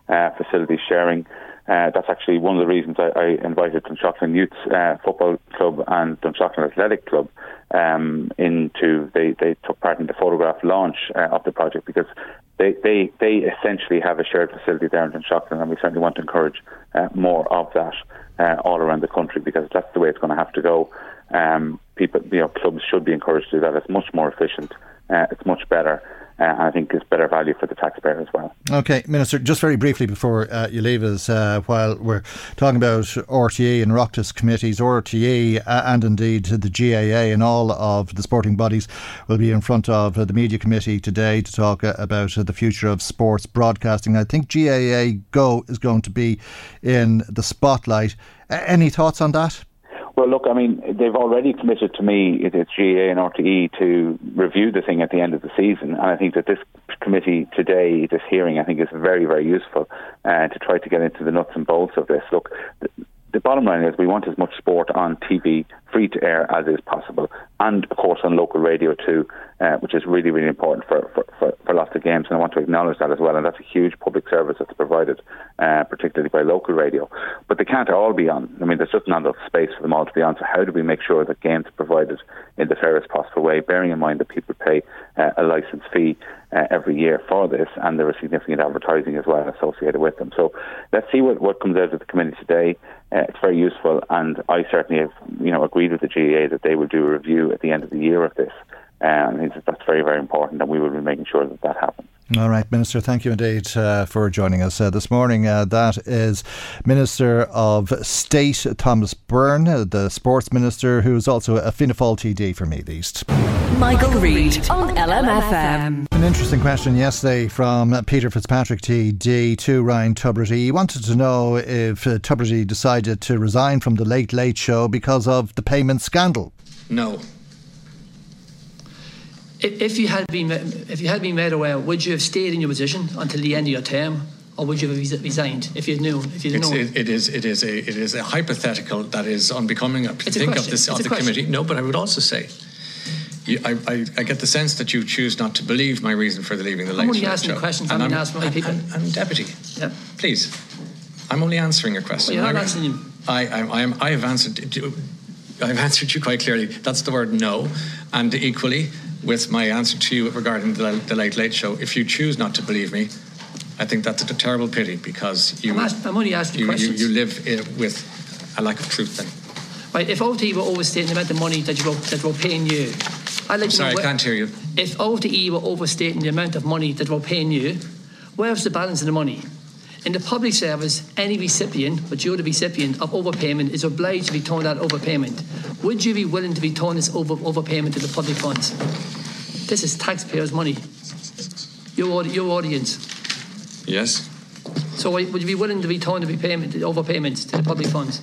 K: uh, facility sharing. Uh, that's actually one of the reasons I, I invited Dunshaughlin Youth uh, Football Club and Dunshaughlin Athletic Club um, into. They, they took part in the photograph launch uh, of the project because they, they, they essentially have a shared facility there in Dunshaughlin, and we certainly want to encourage uh, more of that uh, all around the country because that's the way it's going to have to go. Um, people, you know, clubs should be encouraged to do that. It's much more efficient. Uh, it's much better uh, and I think it's better value for the taxpayer as well.
C: Okay, Minister, just very briefly before uh, you leave us, uh, while we're talking about RTE and Oireachtas committees, RTE uh, and indeed the GAA and all of the sporting bodies will be in front of uh, the media committee today to talk uh, about the future of sports broadcasting. I think GAA Go is going to be in the spotlight. any thoughts on that?
K: Well, look, I mean, they've already committed to me, it's GAA and RTE, to review the thing at the end of the season. And I think that this committee today, this hearing, I think is very, very useful uh, to try to get into the nuts and bolts of this. Look, the, bottom line is we want as much sport on TV, free to air as is possible, and of course on local radio too, uh, which is really, really important for, for, for, for, lots of games. And I want to acknowledge that as well. And that's a huge public service that's provided, uh, particularly by local radio. But they can't all be on. I mean, there's just not enough space for them all to be on. So how do we make sure that games are provided in the fairest possible way, bearing in mind that people pay uh, a license fee uh, every year for this, and there is significant advertising as well associated with them. So let's see what, what comes out of the committee today. Uh, it's very useful, and I certainly have, you know, agreed with the GAA that they will do a review at the end of the year of this. Um, and that's very, very important, and we will be making sure that that happens.
C: All right, Minister, thank you indeed uh, for joining us uh, this morning. Uh, that is Minister of State Thomas Byrne, uh, the Sports Minister, who is also a Fianna Fáil TD for Meath East.
J: Michael Reade on LMFM.
C: An interesting question yesterday from Peter Fitzpatrick TD to Ryan Tubridy. He wanted to know if uh, Tubridy decided to resign from the Late Late Show because of the payment scandal.
L: No if you had been if you had been made aware, would you have stayed in your position until the end of your term, or would you have resigned if you knew if you known?
I: It, it is it is a it is a hypothetical that is unbecoming. I think of this of the question. committee. No, but I would also say. You, I, I, I, get the sense that you choose not to believe my reason for leaving the.
L: I'm only asking questions. I'm, I'm asking my people.
I: And, and deputy,
L: yep.
I: please. I'm only answering a question.
L: Well, you're not I, answering him.
I: I, I, I, am, I have answered. I've answered you quite clearly. That's the word no, and equally, with my answer to you regarding the, the Late Late Show. If you choose not to believe me, I think that's a terrible pity because you.
L: I'm, ask, I'm only asking
I: you,
L: questions.
I: You, you live uh, with a lack of truth then.
L: Right, if RTE were overstating the amount of money that you were, that were paying you,
I: I'd like Sorry,
L: know,
I: I can't hear you.
L: If RTE were overstating the amount of money that were paying you, where's the balance of the money? In the public service, any recipient, but you're the recipient of overpayment, is obliged to be told that overpayment. Would you be willing to be told this over, overpayment to the public funds? This is taxpayers' money. Your, your audience.
I: Yes.
L: So would you be willing to be told to be payment, overpayments to the public funds?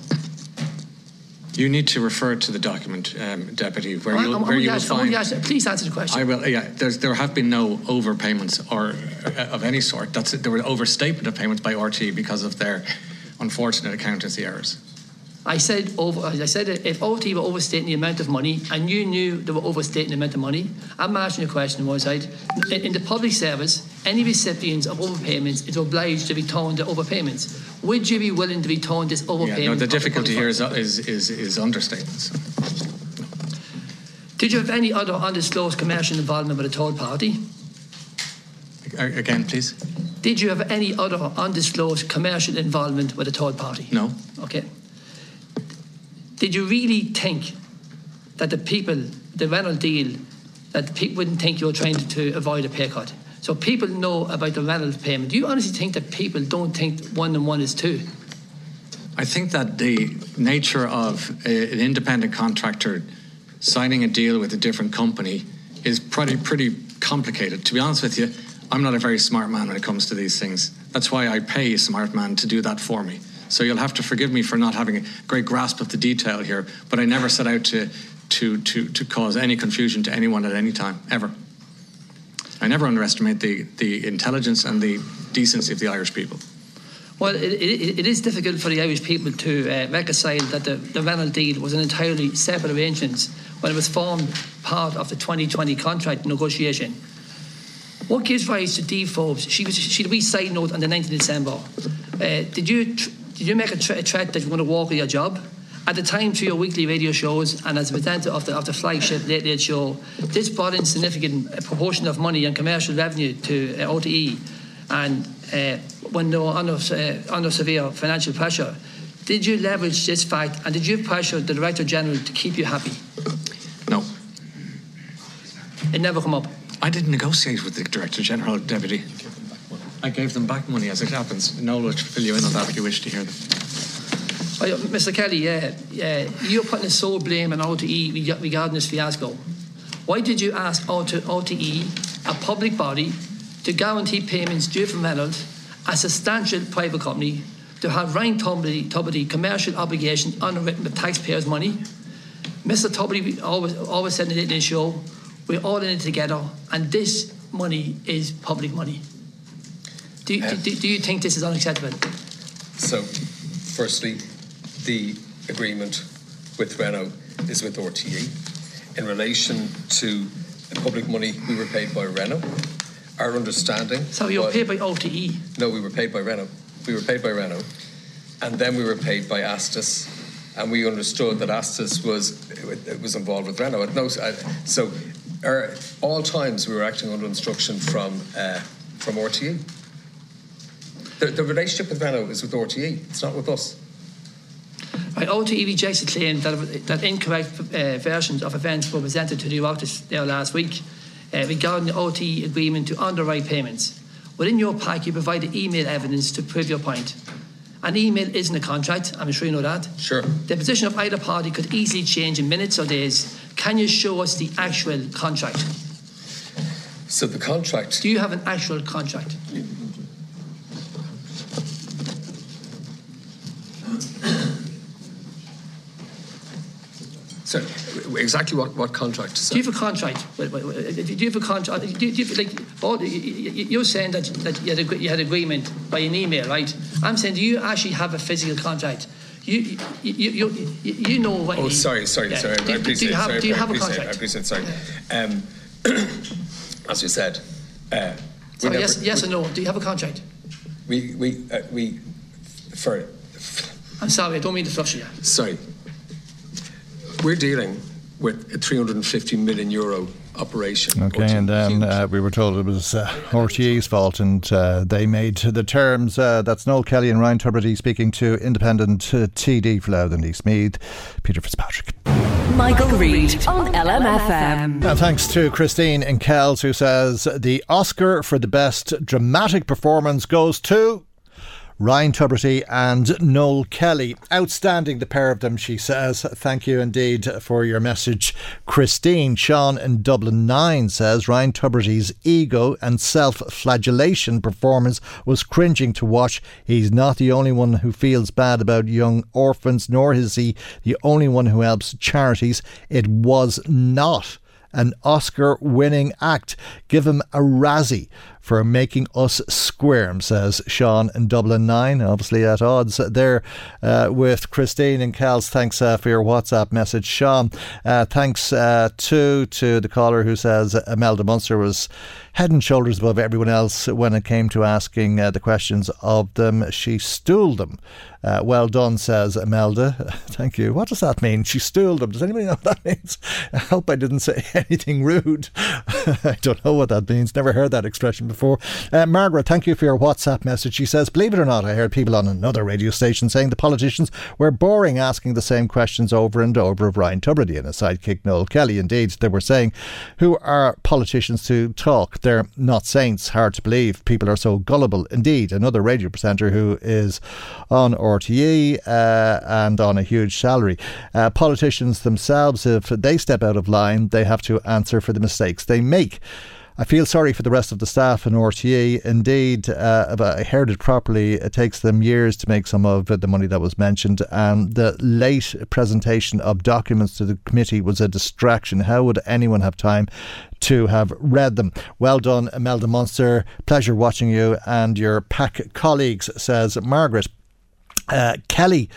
I: You need to refer to the document, um, Deputy, where, well, you'll, where you will find.
L: please answer the question.
I: I will. Yeah, there have been no overpayments or uh, of any sort. That's there were overstatement of payments by RTE because of their unfortunate accountancy errors.
L: I said over. I said if RTE were overstating the amount of money, and you knew they were overstating the amount of money, I'm asking a question. Was I in the public service? Any recipients of overpayments is obliged to be told the overpayments. Would you be willing to be told this overpayment? Yeah,
I: no, the difficulty here is, is, is, is understatements.
L: Did you have any other undisclosed commercial involvement with a third party?
I: Again, please.
L: Did you have any other undisclosed commercial involvement with a third party?
I: No.
L: Okay. Did you really think that the people, the Renault deal, that people wouldn't think you were trying to, to avoid a pay cut? So people know about the Renault payment. Do you honestly think that people don't think one and one is two?
I: I think that the nature of a, an independent contractor signing a deal with a different company is pretty pretty complicated. To be honest with you, I'm not a very smart man when it comes to these things. That's why I pay a smart man to do that for me. So you'll have to forgive me for not having a great grasp of the detail here, but I never set out to to to, to cause any confusion to anyone at any time ever. I never underestimate the, the intelligence and the decency of the Irish people.
L: Well, it, it, it is difficult for the Irish people to uh, reconcile that the, the Renault deal was an entirely separate arrangement when it was formed part of the 2020 contract negotiation. What gives rise to defaults? She was she wee side note on the 19th of December. Uh, did you tr- did you make a, tra- a threat that you're going to walk with your job? At the time, through your weekly radio shows and as a presenter of the, of the flagship Late Late Show, this brought in significant proportion of money and commercial revenue to uh, RTE. And uh, when they were under, uh, under severe financial pressure, did you leverage this fact and did you pressure the Director General to keep you happy?
I: No.
L: It never come up.
I: I didn't negotiate with the Director General Deputy. I gave them back money as it happens. Noel will fill you in on that if you wish to hear them.
L: Oh, Mr. Kelly, yeah, yeah, you're putting the sole blame on RTE regarding this fiasco. Why did you ask OT- RTE, a public body, to guarantee payments due from Renault, a substantial private company, to have Ryan Tubridy commercial obligations underwritten with taxpayers' money? Mr. Tubridy always, always said in the show, we're all in it together, and this money is public money. Do, you- do, do you think this is unacceptable?
D: So, firstly, the agreement with Renault is with RTE. In relation to the public money, we were paid by Renault. Our understanding.
L: So you were paid by RTE.
D: No, we were paid by Renault. We were paid by Renault, and then we were paid by Astus, and we understood that Astus was was involved with Renault. No, so our, all times we were acting under instruction from uh, from RTE. The, the relationship with Renault is with RTE. It's not with us.
L: Right, RTE rejects the claim that, that incorrect uh, versions of events were presented to the Oireachtas there last week uh, regarding the RTE agreement to underwrite payments. Within your pack, you provided email evidence to prove your point. An email isn't a contract, I'm sure you know that.
D: Sure.
L: The position of either party could easily change in minutes or days. Can you show us the actual contract?
D: So the contract.
L: Do you have an actual contract?
D: So exactly what, what contract?
L: Do you have a contract? Do you have a contract? Do you, you, like, all, you- you- you're saying that, that you, had you had agreement by an email, right? I'm saying, do you actually have a physical contract? You, you, you, you, know what
D: Oh, sorry, sorry,
L: Yeah.
D: sorry.
L: Do,
D: I
L: do, do you have,
D: sorry,
L: do you have a contract?
D: I appreciate, sorry. Um, as you said, uh,
L: So
D: never-
L: yes, yes
D: we-
L: or no? Do you have a contract?
D: We, we, uh, we, for,
L: I'm sorry, I don't mean to flush you.
D: sorry. We're dealing with a 350 million euro operation.
C: Okay, and then uh, we were told it was uh, RTE's fault, and uh, they made the terms. Uh, that's Noel Kelly and Ryan Tubridy speaking to independent uh, TD for Louth and East Meath, Peter Fitzpatrick.
J: Michael Reade on LMFM.
C: And thanks to Christine and Kells, who says the Oscar for the best dramatic performance goes to. Ryan Tubridy and Noel Kelly. Outstanding, the pair of them, she says. Thank you indeed for your message, Christine. Sean in Dublin 9 says Ryan Tubridy's ego and self flagellation performance was cringing to watch. He's not the only one who feels bad about young orphans, nor is he the only one who helps charities. It was not an Oscar winning act. Give him a Razzie for making us squirm, says Sean in Dublin 9. Obviously at odds there uh, with Christine and Kells. Thanks uh, for your WhatsApp message, Sean. Uh, thanks uh, too to the caller who says Imelda Munster was head and shoulders above everyone else when it came to asking uh, the questions of them. She stooled them. Uh, well done, says Imelda. Thank you. What does that mean? She stooled them. Does anybody know what that means? I hope I didn't say anything rude. I don't know what that means. Never heard that expression before. Uh, Margaret, thank you for your WhatsApp message. She says, Believe it or not, I heard people on another radio station saying the politicians were boring asking the same questions over and over of Ryan Tubridy and his sidekick Noel Kelly. Indeed, they were saying, Who are politicians to talk? They're not saints. Hard to believe. People are so gullible. Indeed, another radio presenter who is on RTE uh, and on a huge salary. Uh, politicians themselves, if they step out of line, they have to answer for the mistakes they make. I feel sorry for the rest of the staff in RTE. Indeed, uh, I heard it properly, it takes them years to make some of the money that was mentioned, and the late presentation of documents to the committee was a distraction. How would anyone have time to have read them? Well done, Imelda Munster. Pleasure watching you and your PAC colleagues, says Margaret. Uh, Kelly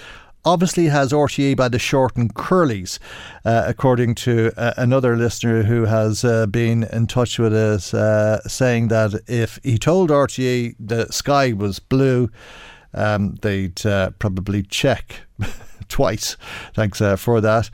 C: obviously has RTE by the short and curlies, uh, according to uh, another listener who has uh, been in touch with us, uh, saying that if he told RTE the sky was blue, um, they'd uh, probably check twice. Thanks uh, for that.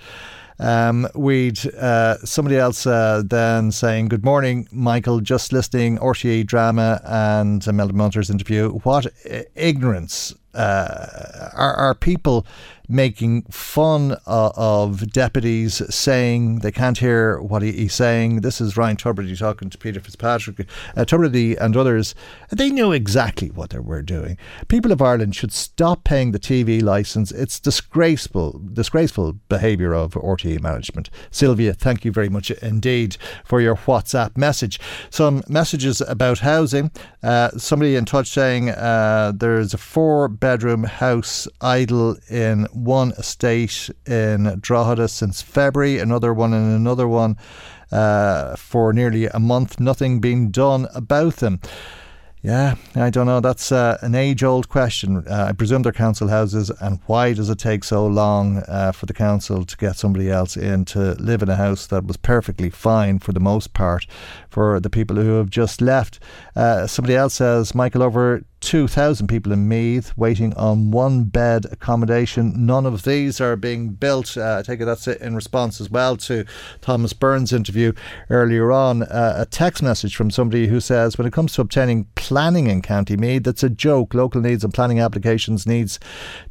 C: Um, we'd somebody else then saying, "Good morning, Michael. Just listening RTE drama and Imelda Munster's interview. What ignorance uh, are, are people making fun uh, of deputies saying they can't hear what he, he's saying. This is Ryan Tubridy talking to Peter Fitzpatrick. Uh, Tubridy and others, they knew exactly what they were doing. People of Ireland should stop paying the TV licence. It's disgraceful, disgraceful behaviour of RTE management. Sylvia, thank you very much indeed for your WhatsApp message. Some messages about housing. Uh, somebody in touch saying uh, there's a four bedroom house idle in one estate in Drogheda since February, another one and another one uh, for nearly a month. Nothing being done about them. Yeah, I don't know. That's uh, an age old question. Uh, I presume they're council houses, and why does it take so long uh, for the council to get somebody else in to live in a house that was perfectly fine for the most part for the people who have just left? Uh, somebody else says, Michael, over 2,000 people in Meath waiting on one bed accommodation. None of these are being built. Uh, I take it that's in response as well to Thomas Byrne's interview earlier on. Uh, a text message from somebody who says, when it comes to obtaining planning in County Meath, that's a joke. Local needs and planning applications needs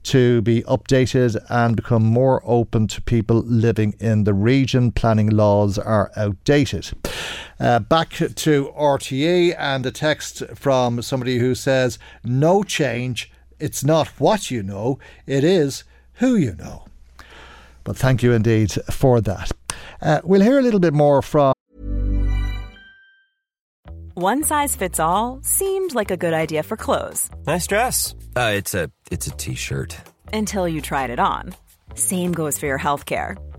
C: to be updated and become more open to people living in the region. Planning laws are outdated. Uh, back to RTE and a text from somebody who says, No change. It's not what you know, it is who you know. But thank you indeed for that. Uh, we'll hear a little bit more from.
M: One size fits all seemed like a good idea for clothes.
N: Nice dress. Uh, it's a it's a t-shirt.
M: Until you tried it on. Same goes for your healthcare.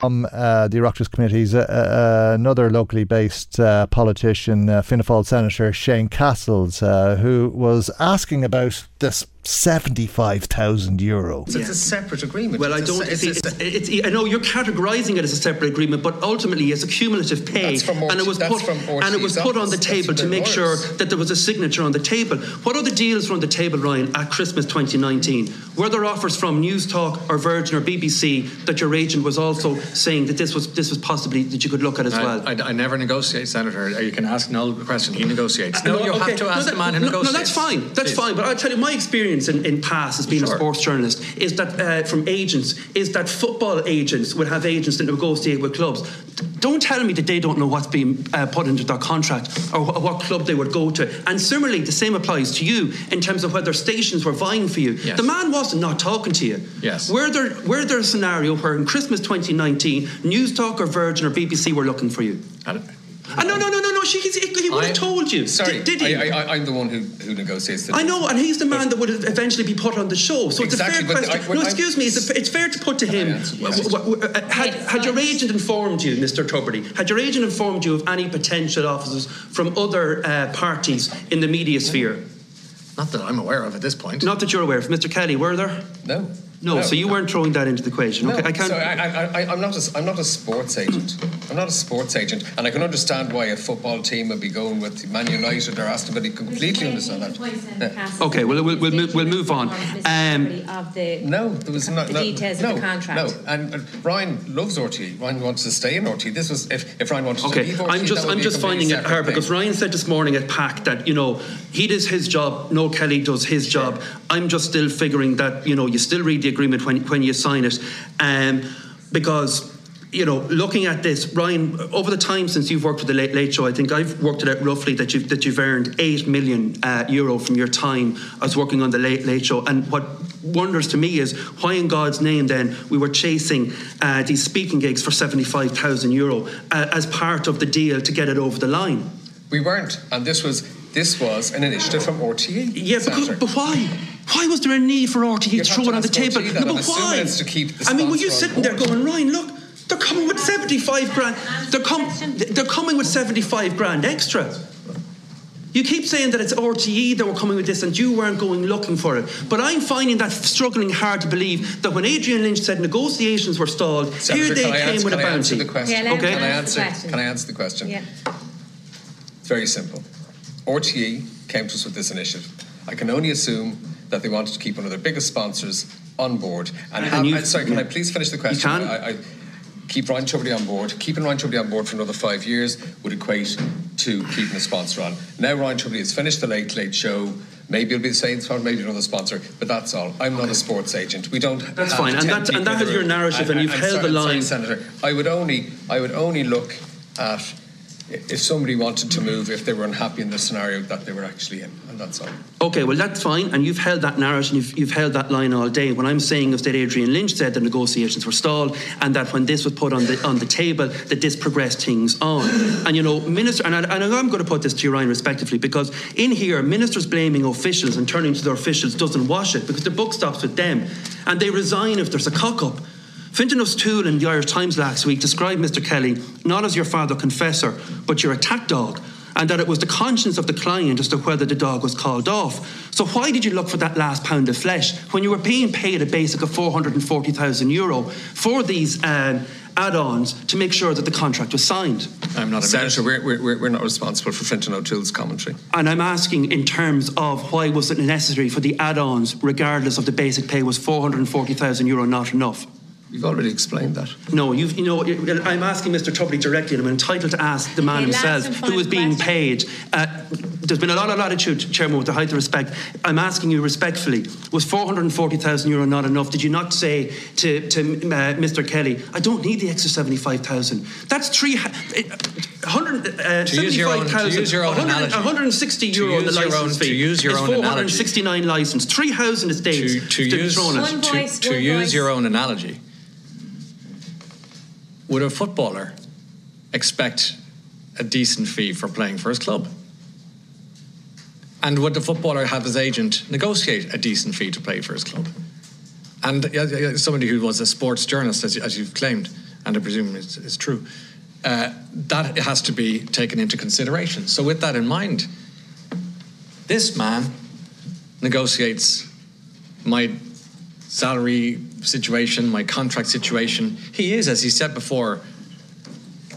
C: From uh, the Oireachtas committees, uh, uh, another locally based uh, politician, uh, Fianna Fáil Senator Shane Cassells, uh, who was asking about this 75,000 euro.
D: So it's a separate agreement.
O: Well, I
D: It's a
O: don't.
D: se-
O: It's,
D: it's-
O: it's, it's, I know you're categorizing it as a separate agreement, but ultimately it's a cumulative pay,
D: That's from
O: and it was put
D: from
O: and it was
D: RTE's
O: put on the table to make
D: their
O: sure that there was a signature on the table. What other deals were on the table, Ryan, at Christmas 2019? Were there offers from Newstalk or Virgin or BBC that your agent was also saying that this was this was possibly that you could look at as
G: I,
O: well?
G: I, I never negotiate, Senator. You can ask Noel the question. He negotiates. No,
O: Uh,
G: you
O: okay.
G: have to ask
O: no,
G: the man who
O: no,
G: negotiates.
O: No, that's fine. That's
G: Please.
O: fine. But I'll tell you my experience experience in, in past as being a sports journalist is that uh, from agents is that football agents would have agents that negotiate with clubs. Don't tell me that they don't know what's being uh, put into their contract or wh- what club they would go to. And similarly, the same applies to you in terms of whether stations were vying for you.
G: Yes.
O: The man wasn't not talking to you.
G: Yes.
O: Were there were there a scenario where in Christmas 2019, Newstalk or Virgin or BBC were looking for you? Ah, no, no, no, no, no. She, he, he would have told you.
D: Sorry,
O: did, did he?
D: I, I, I'm the one who, who negotiates the
O: I know, and he's the man that would eventually be put on the show. So
D: Exactly,
O: it's a fair
D: I-
O: question.
D: when
O: no,
D: I-
O: excuse me. It's, a, it's fair to put to him. w- w- w- had, had your agent informed you, Mr. Tubridy, had your agent informed you of any potential officers from other uh, parties in the media sphere?
G: Not that I'm aware of at this point.
O: Not that you're aware of. Mr. Kelly, were there?
D: No.
O: No,
D: No.
O: so you weren't throwing that into the equation.
D: No,
O: okay, I can't.
D: So I, I, I, I'm not. A, I'm not a sports agent. I'm not a sports agent, and I can understand why a football team would be going with Man United or Aston Villa. Completely understand that. Yeah.
O: Okay, well, we'll, we'll, move, we'll move on. Um,
D: no, there was no, no,
P: details
D: no,
P: of the contract.
D: No, and uh, Ryan loves RTE. Ryan wants to stay in RTE. This was if, if Ryan wanted to
O: Okay,
D: leave RTE,
O: I'm just
D: that would
O: I'm just finding it hard
D: thing.
O: because Ryan said this morning at PAC that you know he does his job, Noel Kelly does his job. I'm just still figuring that you know you still read the agreement when when you sign it, um, because. You know, looking at this, Ryan, over the time since you've worked with the Late Late Show, I think I've worked it out roughly that you've that you've earned eight million uh, euro from your time as working on the Late Late Show. And what wonders to me is why, in God's name, then we were chasing uh, these speaking gigs for seventy five thousand euro uh, as part of the deal to get it over the line.
D: We weren't, and this was this was an initiative from RTE.
O: Yeah, because, but why? Why was there a need for RTE to
D: have
O: throw
D: to
O: it on the table?
D: RTE that.
O: No,
D: I'm
O: why?
D: it's to keep the
O: I mean, were you sitting there going, Ryan, look, they're coming with 75 grand. They're, com- they're coming with 75 grand extra. You keep saying that it's RTE that were coming with this and you weren't going looking for it. But I'm finding that struggling hard to believe that when Adrian Lynch said negotiations were stalled,
D: Senator,
O: here they
D: can I
O: came
D: answer,
O: with a
D: can I answer
O: bounty.
D: the question?
O: okay?
D: Can I answer? Can I answer the question?
P: Yeah.
D: It's very simple. RTE came to us with this initiative. I can only assume that they wanted to keep one of their biggest sponsors on board. And,
O: And
D: have,
O: you-
D: sorry, can I please finish the question?
O: You can.
D: I, I, keep Ryan Tubridy on board. Keeping Ryan Tubridy on board for another five years would equate to keeping a sponsor on. Now Ryan Tubridy has finished the Late Late Show. Maybe it'll be the same sponsor, maybe another sponsor, but that's all. I'm not a sports agent. We don't.
O: That's fine, and
D: 10
O: that- and that
D: the
O: your narrative, and you've
D: I'm
O: held
D: sorry-
O: the
D: I'm sorry,
O: line.
D: Senator. I would only, I would only look at if somebody wanted to move if they were unhappy in the scenario that they were actually in, and that's all.
O: Okay, well that's fine, and you've held that narrative, and you've, you've held that line all day. What I'm saying is that Adrian Lynch said the negotiations were stalled, and that when this was put on the on the table, that this progressed things on. And you know, minister, and, I, I'm going to put this to you, Ryan, respectively, because in here, ministers blaming officials and turning to their officials doesn't wash it, because the book stops with them, and they resign if there's a cock up. Fintan O'Toole in the Irish Times last week described Mr. Kelly not as your father confessor, but your attack dog, and that it was the conscience of the client as to whether the dog was called off. So why did you look for that last pound of flesh when you were being paid a basic of 440,000 euro for these um, add-ons to make sure that the contract was signed?
D: I'm not a Senator, we're, we're, we're not responsible for Fintan O'Toole's commentary.
O: And I'm asking in terms of why was it necessary for the add-ons, regardless of the basic pay, was 440,000 euro not enough?
D: You've already explained that.
O: No, you've, you know, I'm asking Mr. Tubridy directly, and I'm entitled to ask the man
P: Okay,
O: himself
P: and
O: who
P: final
O: is being paid. Uh, there's been a lot of latitude, Chairman, with the height of respect. I'm asking you respectfully, was 440,000 euro not enough? Did you not say to, to uh, Mr. Kelly, I don't need the extra 75,000? That's three. Uh, 100, uh,
G: To use your own- to use your own
O: 100
G: analogy.
O: 160
G: euro
O: euro on the license
G: own-
O: fee.
G: to use your
O: It's
G: own analogy.
O: 469 license, 3,000 estates
G: to, to
O: to
G: use,
O: thrown at.
G: to, to use your own analogy, would a footballer expect a decent fee for playing for his club? And would the footballer have his agent negotiate a decent fee to play for his club? And somebody who was a sports journalist, as, you, as you've claimed, and I presume it's, it's true, uh, that has to be taken into consideration. So, with that in mind, this man negotiates my salary situation, my contract situation. He is, as he said before,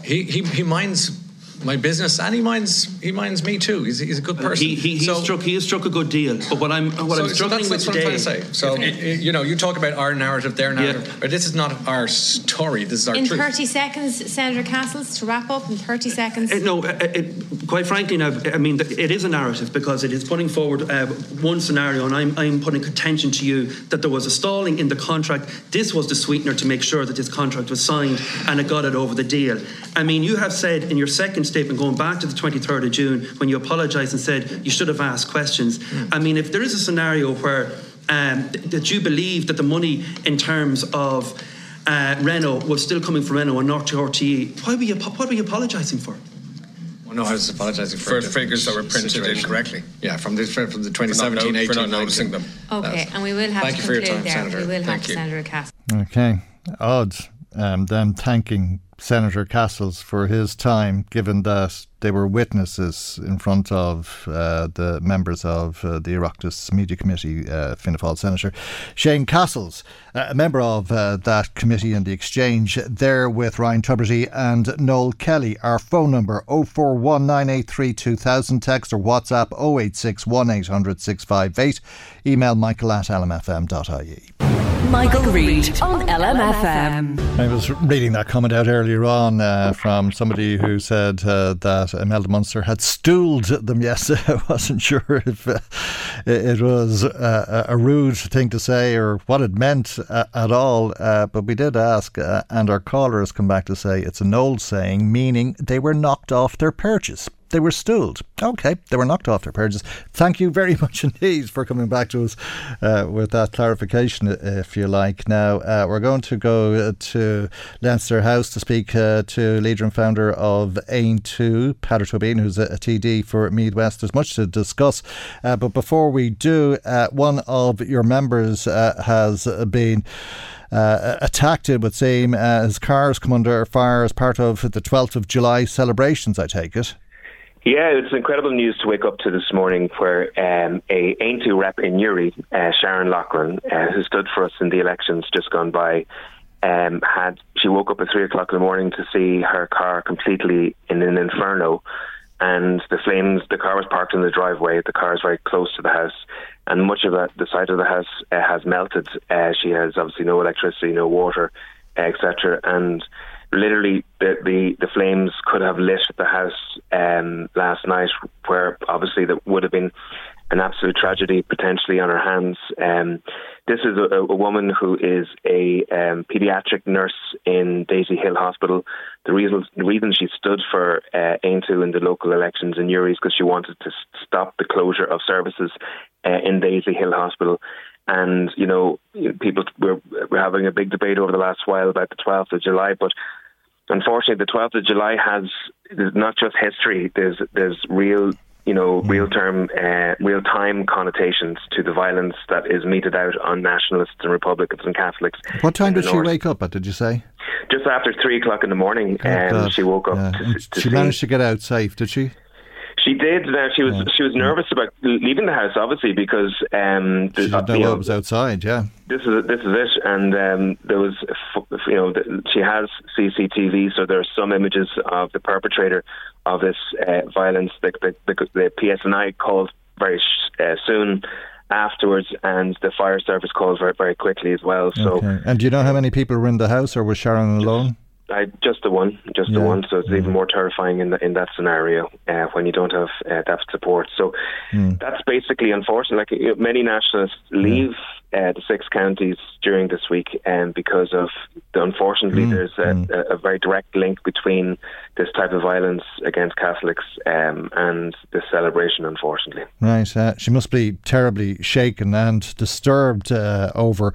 G: he, he, he minds my business and he minds he minds me too. He's, he's a good person.
O: He, he, he
G: So-
O: struck he has struck a good deal. But what I'm what
G: so,
O: I'm
G: so
O: struggling
G: that's,
O: with
G: that's what
O: today.
G: I'm trying to say. So, you, you know, you talk about our narrative, their narrative. But this is not our story. This is our
Q: In
G: truth.
Q: 30 seconds, Senator Cassells, to wrap up in 30 seconds.
O: Uh, no, uh, it, quite frankly, now I mean it is a narrative because it is putting forward uh, one scenario, and I'm, I'm putting contention to you that there was a stalling in the contract. This was the sweetener to make sure that this contract was signed and it got it over the deal. I mean, you have said in your second statement, going back to the 23rd of June, when you apologised and said you should have asked questions. I mean, if there is a scenario where um, th- that you believe that the money in terms of uh, Renault was still coming from Renault and not to RTE, why were you what were you apologising for?
G: Well, no, I was apologising for,
D: For
G: a
D: figures that were printed
G: situation.
D: incorrectly.
G: Yeah, from the from the
D: For not
G: 2017,
D: no-
G: 18,
D: for not noticing them.
Q: Okay, and we will have
G: Thank
Q: to
G: you for your time,
Q: there.
G: Senator.
Q: We will
G: Thank
Q: have
G: you.
Q: Senator Cass.
C: Okay. Odd um, them thanking Senator Cassells for his time, given that they were witnesses in front of uh, the members of uh, the Oireachtas Media Committee, uh, Fianna Fáil Senator Shane Cassells, uh, a member of uh, that committee and the exchange, there with Ryan Tubridy and Noel Kelly. Our phone number 0419832000, text or WhatsApp 086 1800 658, email michael at lmfm.ie.
J: Michael Reade on LMFM.
C: I was reading that comment out earlier on uh, from somebody who said uh, that Imelda Munster had stooled them yesterday. I wasn't sure if uh, it was uh, a rude thing to say or what it meant uh, at all, uh, but we did ask, uh, and our caller has come back to say it's an old saying, meaning they were knocked off their perches. They were stooled. Okay, they were knocked off their perches. Thank you very much indeed for coming back to us uh, with that clarification, if you like. Now, uh, we're going to go uh, to Leinster House to speak uh, to leader and founder of Aontú, Peadar Tóibín, who's a, a TD for Meath West. There's much to discuss. Uh, but before we do, uh, one of your members uh, has been uh, attacked, it would seem. Uh, his car has come under fire as part of the 12th of July celebrations, I take it.
P: Yeah, it's incredible news to wake up to this morning where um, a Aontú rep in Newry, uh, Sharon Loughran, uh, who stood for us in the elections just gone by, um, had she woke up at three o'clock in the morning to see her car completely in an inferno, and the flames. The car was parked in the driveway. The car is very close to the house, and much of that, the side of the house uh, has melted. Uh, she has obviously no electricity, no water, etc. And literally, the, the the flames could have lit the house um, last night, where obviously that would have been an absolute tragedy potentially on her hands. Um, this is a, a woman who is a um, pediatric nurse in Daisy Hill Hospital. The reason the reason she stood for uh, in the local elections in Newry is because she wanted to stop the closure of services uh, in Daisy Hill Hospital. And you know, people we're, we're having a big debate over the last while about the 12th of July, but unfortunately, the 12th of July has not just history. There's there's real you know real term uh, real time connotations to the violence that is meted out on nationalists and Republicans and Catholics.
C: What time did she
P: north.
C: wake up at, did you say?
P: Just after three o'clock in the morning, um, she woke up.
C: Yeah.
P: To, to
C: she
P: see-
C: managed to get out safe, did she?
P: She did. Now she was she was nervous about leaving the house, obviously, because um, the,
C: She didn't know
P: know,
C: what was outside, yeah.
P: this is this is it, and um, there was, you know, she has CCTV, so there are some images of the perpetrator of this uh, violence. The, the, the, the PSNI called very sh- uh, soon afterwards, and the fire service called very very quickly as well. So.
C: Okay. And do you know how many people were in the house, or was Sharon alone?
P: I, just the one, just the one. So it's even more terrifying in the, in that scenario uh, when you don't have uh, that support. So
C: Hmm.
P: that's basically unfortunate. Like you know, many nationalists leave uh, the six counties during this week, um, because of the, unfortunately
C: Hmm.
P: there's a, a, a very direct link between this type of violence against Catholics um, and this celebration. Unfortunately.
C: Right. Uh, she must be terribly shaken and disturbed uh, over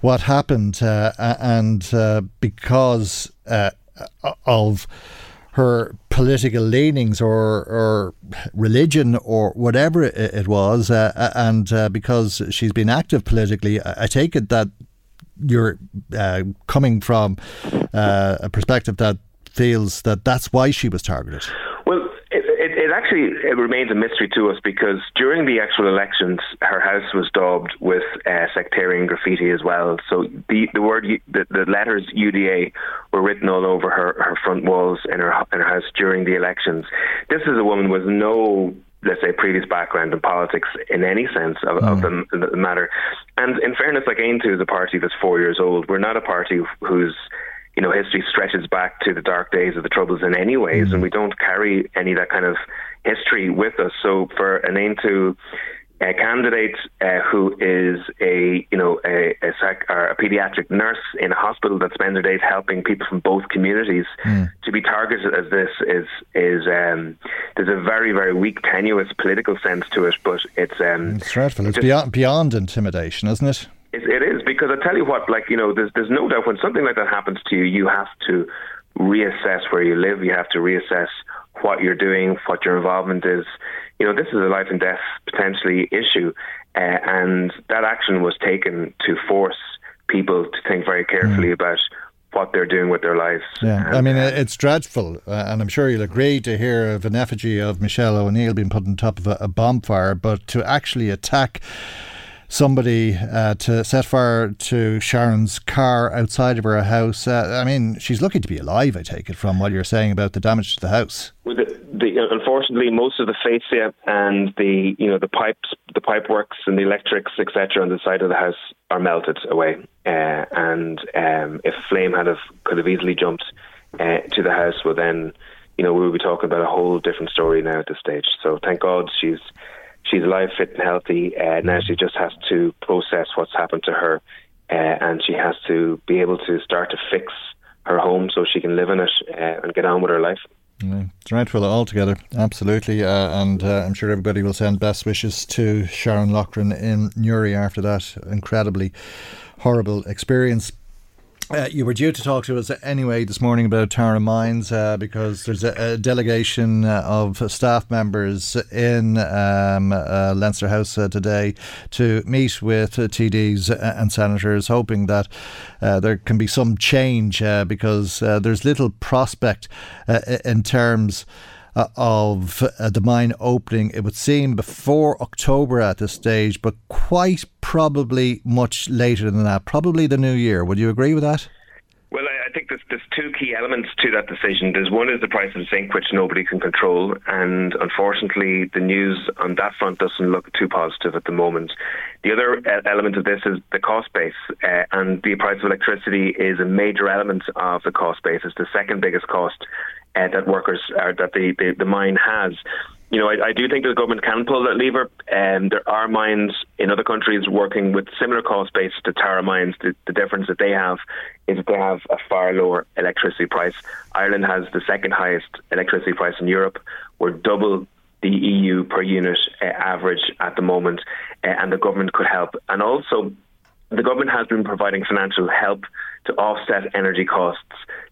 C: what happened, uh, and uh, because uh, of her political leanings or, or religion or whatever it, was, uh, uh, and uh, because she's been active politically, I, I take it that you're uh, coming from uh, a perspective that feels that that's why she was targeted.
P: It, it, actually it remains a mystery to us because during the actual elections, her house was daubed with uh, sectarian graffiti as well. So the the word the, the letters UDA were written all over her, her front walls in her in her house during the elections. This is a woman with no let's say previous background in politics in any sense of, mm. of the, the, matter. And in fairness, like Aontú is a party that's four years old. We're not a party whose you know history stretches back to the dark days of the troubles in any ways, mm. and we don't carry any of that kind of history with us. So for an Aontú a candidate uh, who is a you know a, a, psych, a pediatric nurse in a hospital that spends her days helping people from both communities mm. to be targeted as this is is um, there's a very very weak tenuous political sense to it, but it's um,
C: it's dreadful. It's just, beyond beyond intimidation, isn't it?
P: It? It is because I tell you what, like you know, there's there's no doubt when something like that happens to you, you have to reassess where you live. You have to reassess what you're doing, what your involvement is you know, this is a life and death potentially issue, uh, and that action was taken to force people to think very carefully mm. about what they're doing with their lives.
C: Yeah, I mean, uh, it's dreadful, uh, and I'm sure you'll agree to hear of an effigy of Michelle O'Neill being put on top of a, a bonfire, but to actually attack somebody uh, to set fire to Sharon's car outside of her house. Uh, I mean, she's lucky to be alive. I take it from what you're saying about the damage to the house.
P: The, unfortunately, most of the fascia and the you know the pipes, the pipe works and the electrics, etc., on the side of the house are melted away. Uh, and um, if flame had have could have easily jumped uh, to the house, well then you know we would be talking about a whole different story now at this stage. So thank God she's she's alive, fit, and healthy. Uh, now she just has to process what's happened to her, uh, and she has to be able to start to fix her home so she can live in it uh, and get on with her life.
C: Yeah, dreadful altogether, absolutely. Uh, and uh, I'm sure everybody will send best wishes to Sharon Loughran in Newry after that incredibly horrible experience. Uh, you were due to talk to us anyway this morning about Tara Mines uh, because there's a, a delegation uh, of staff members in um, uh, Leinster House uh, today to meet with uh, TDs and senators, hoping that there can be some change because there's little prospect in terms. Uh, of uh, the mine opening, it would seem before October at this stage, but quite probably much later than that, probably the new year. Would you agree with that?
P: Well, I think there's, there's two key elements to that decision. There's one is the price of zinc, which nobody can control, and unfortunately, the news on that front doesn't look too positive at the moment. The other element of this is the cost base, uh, and the price of electricity is a major element of the cost base. It's the second biggest cost uh, that workers are that the, the, the mine has. You know, I, I, do think the government can pull that lever. And um, there are mines in other countries working with similar cost base to Tara mines. The, the, difference that they have is that they have a far lower electricity price. Ireland has the second highest electricity price in Europe. We're double the EU per unit uh, average at the moment, uh, and the government could help. And also, the government has been providing financial help to offset energy costs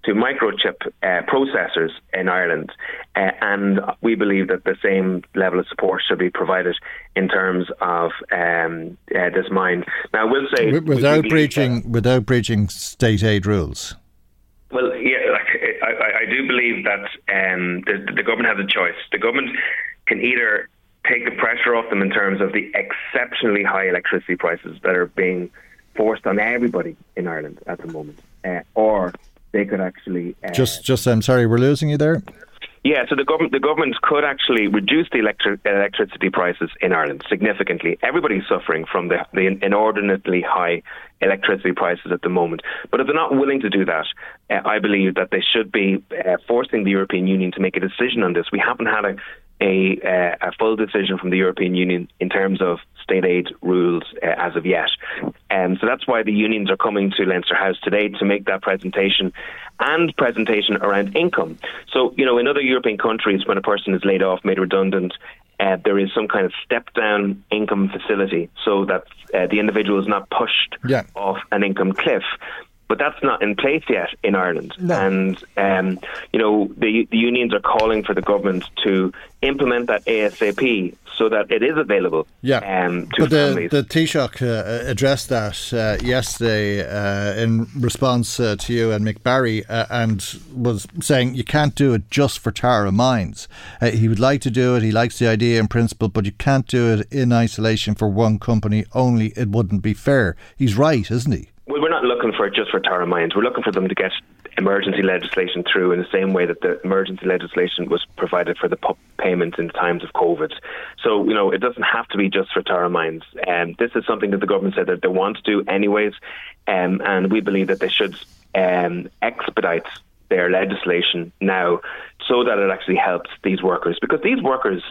P: to microchip uh, processors in Ireland. Uh, and we believe that the same level of support should be provided in terms of um, uh, this mine. Now, we'll say
C: without breaching without breaching state aid rules.
P: Well, yeah, like, I, I, do believe that um, the, the government has a choice. The government can either take the pressure off them in terms of the exceptionally high electricity prices that are being forced on everybody in Ireland at the moment, uh, or they could actually
C: uh, just just. I'm sorry, we're losing you there.
P: Yeah, so the government the government could actually reduce the electric, electricity prices in Ireland significantly. Everybody's suffering from the, the inordinately high electricity prices at the moment. But if they're not willing to do that, uh, I believe that they should be uh, forcing the European Union to make a decision on this. We haven't had a a, uh, a full decision from the European Union in terms of state aid rules uh, as of yet. Um, so that's why the unions are coming to Leinster House today to make that presentation and presentation around income. So, you know, in other European countries, when a person is laid off, made redundant, uh, there is some kind of step down income facility so that uh, the individual is not pushed yeah. off an income cliff but that's not in place yet in Ireland. No. And um, you know, the the unions are calling for the government to implement that ASAP so that it is available
C: Yeah.
P: um, to
C: But the,
P: families.
C: the Taoiseach uh, addressed that uh, yesterday uh, in response uh, to you and Mick Barry uh, and was saying you can't do it just for Tara Mines. Uh, he would like to do it, he likes the idea in principle, but you can't do it in isolation for one company only. It wouldn't be fair. He's right, isn't he?
P: Well, we're not looking for just for Tara Mines. We're looking for them to get emergency legislation through in the same way that the emergency legislation was provided for the pu- payments in times of COVID. So, you know, it doesn't have to be just for Tara Mines. Um, this is something that the government said that they want to do anyways, um, and we believe that they should um, expedite their legislation now so that it actually helps these workers. Because these workers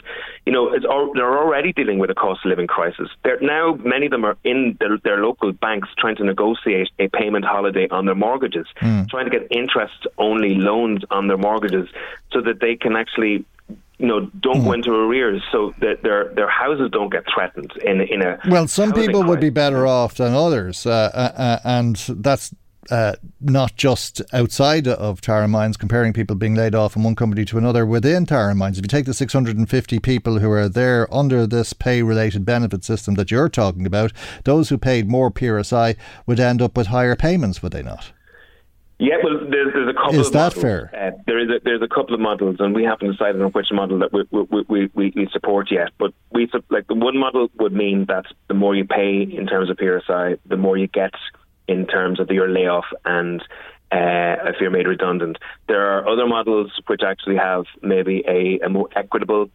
P: you know it's they're already dealing with a cost of living crisis. They're now many of them are in their, their local banks trying to negotiate a payment holiday on their mortgages trying to get interest only loans on their mortgages so that they can actually you know don't go into arrears so that their their houses don't get threatened in in a
C: Well, some people would be better off than others, uh, uh, uh, and that's uh, not just outside of Tara Mines, comparing people being laid off from one company to another within Tara Mines. If you take the 650 people who are there under this pay related benefit system that you're talking about, those who paid more PRSI would end up with higher payments, would they not?
P: Yeah, well, there's, there's a couple
C: Is
P: of
C: that
P: models.
C: fair?
P: Uh, there is a, there's a couple of models, and we haven't decided on which model that we we, we, we, we support yet. But we like the one model would mean that the more you pay in terms of PRSI, the more you get in terms of your layoff and uh, if you're made redundant. There are other models which actually have maybe a, a more equitable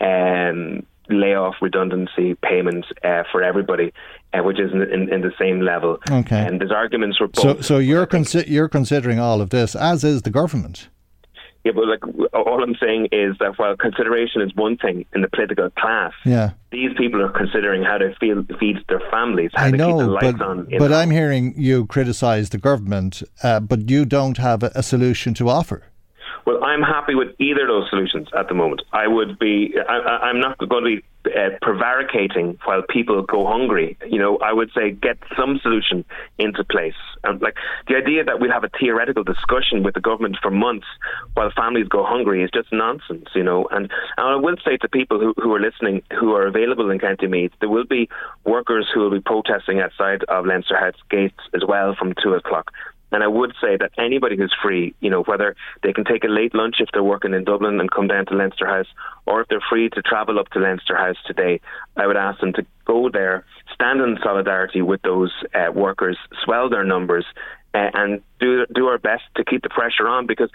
P: um, layoff redundancy payment uh, for everybody, uh, which is in, in, in the same level.
C: Okay.
P: And there's arguments for both.
C: So, so you're consi- you're considering all of this, as is the government.
P: Yeah, but like all I'm saying is that while consideration is one thing in the political class,
C: Yeah.
P: these people are considering how to feel, feed their families, how
C: I
P: to keep the
C: know,
P: lights
C: but,
P: on.
C: but
P: the
C: I'm hearing you criticise the government, uh, but you don't have a, a solution to offer.
P: Well, I'm happy with either of those solutions at the moment. I would be, I, I'm not going to be uh, prevaricating while people go hungry. You know, I would say get some solution into place. And like the idea that we'll have a theoretical discussion with the government for months while families go hungry is just nonsense. You know, and, and I will say to people who, who are listening, who are available in County Meath, there will be workers who will be protesting outside of Leinster House gates as well from two o'clock. And I would say that anybody who's free, you know, whether they can take a late lunch if they're working in Dublin and come down to Leinster House, or if they're free to travel up to Leinster House today, I would ask them to go there, stand in solidarity with those uh, workers, swell their numbers, uh, and do do our best to keep the pressure on because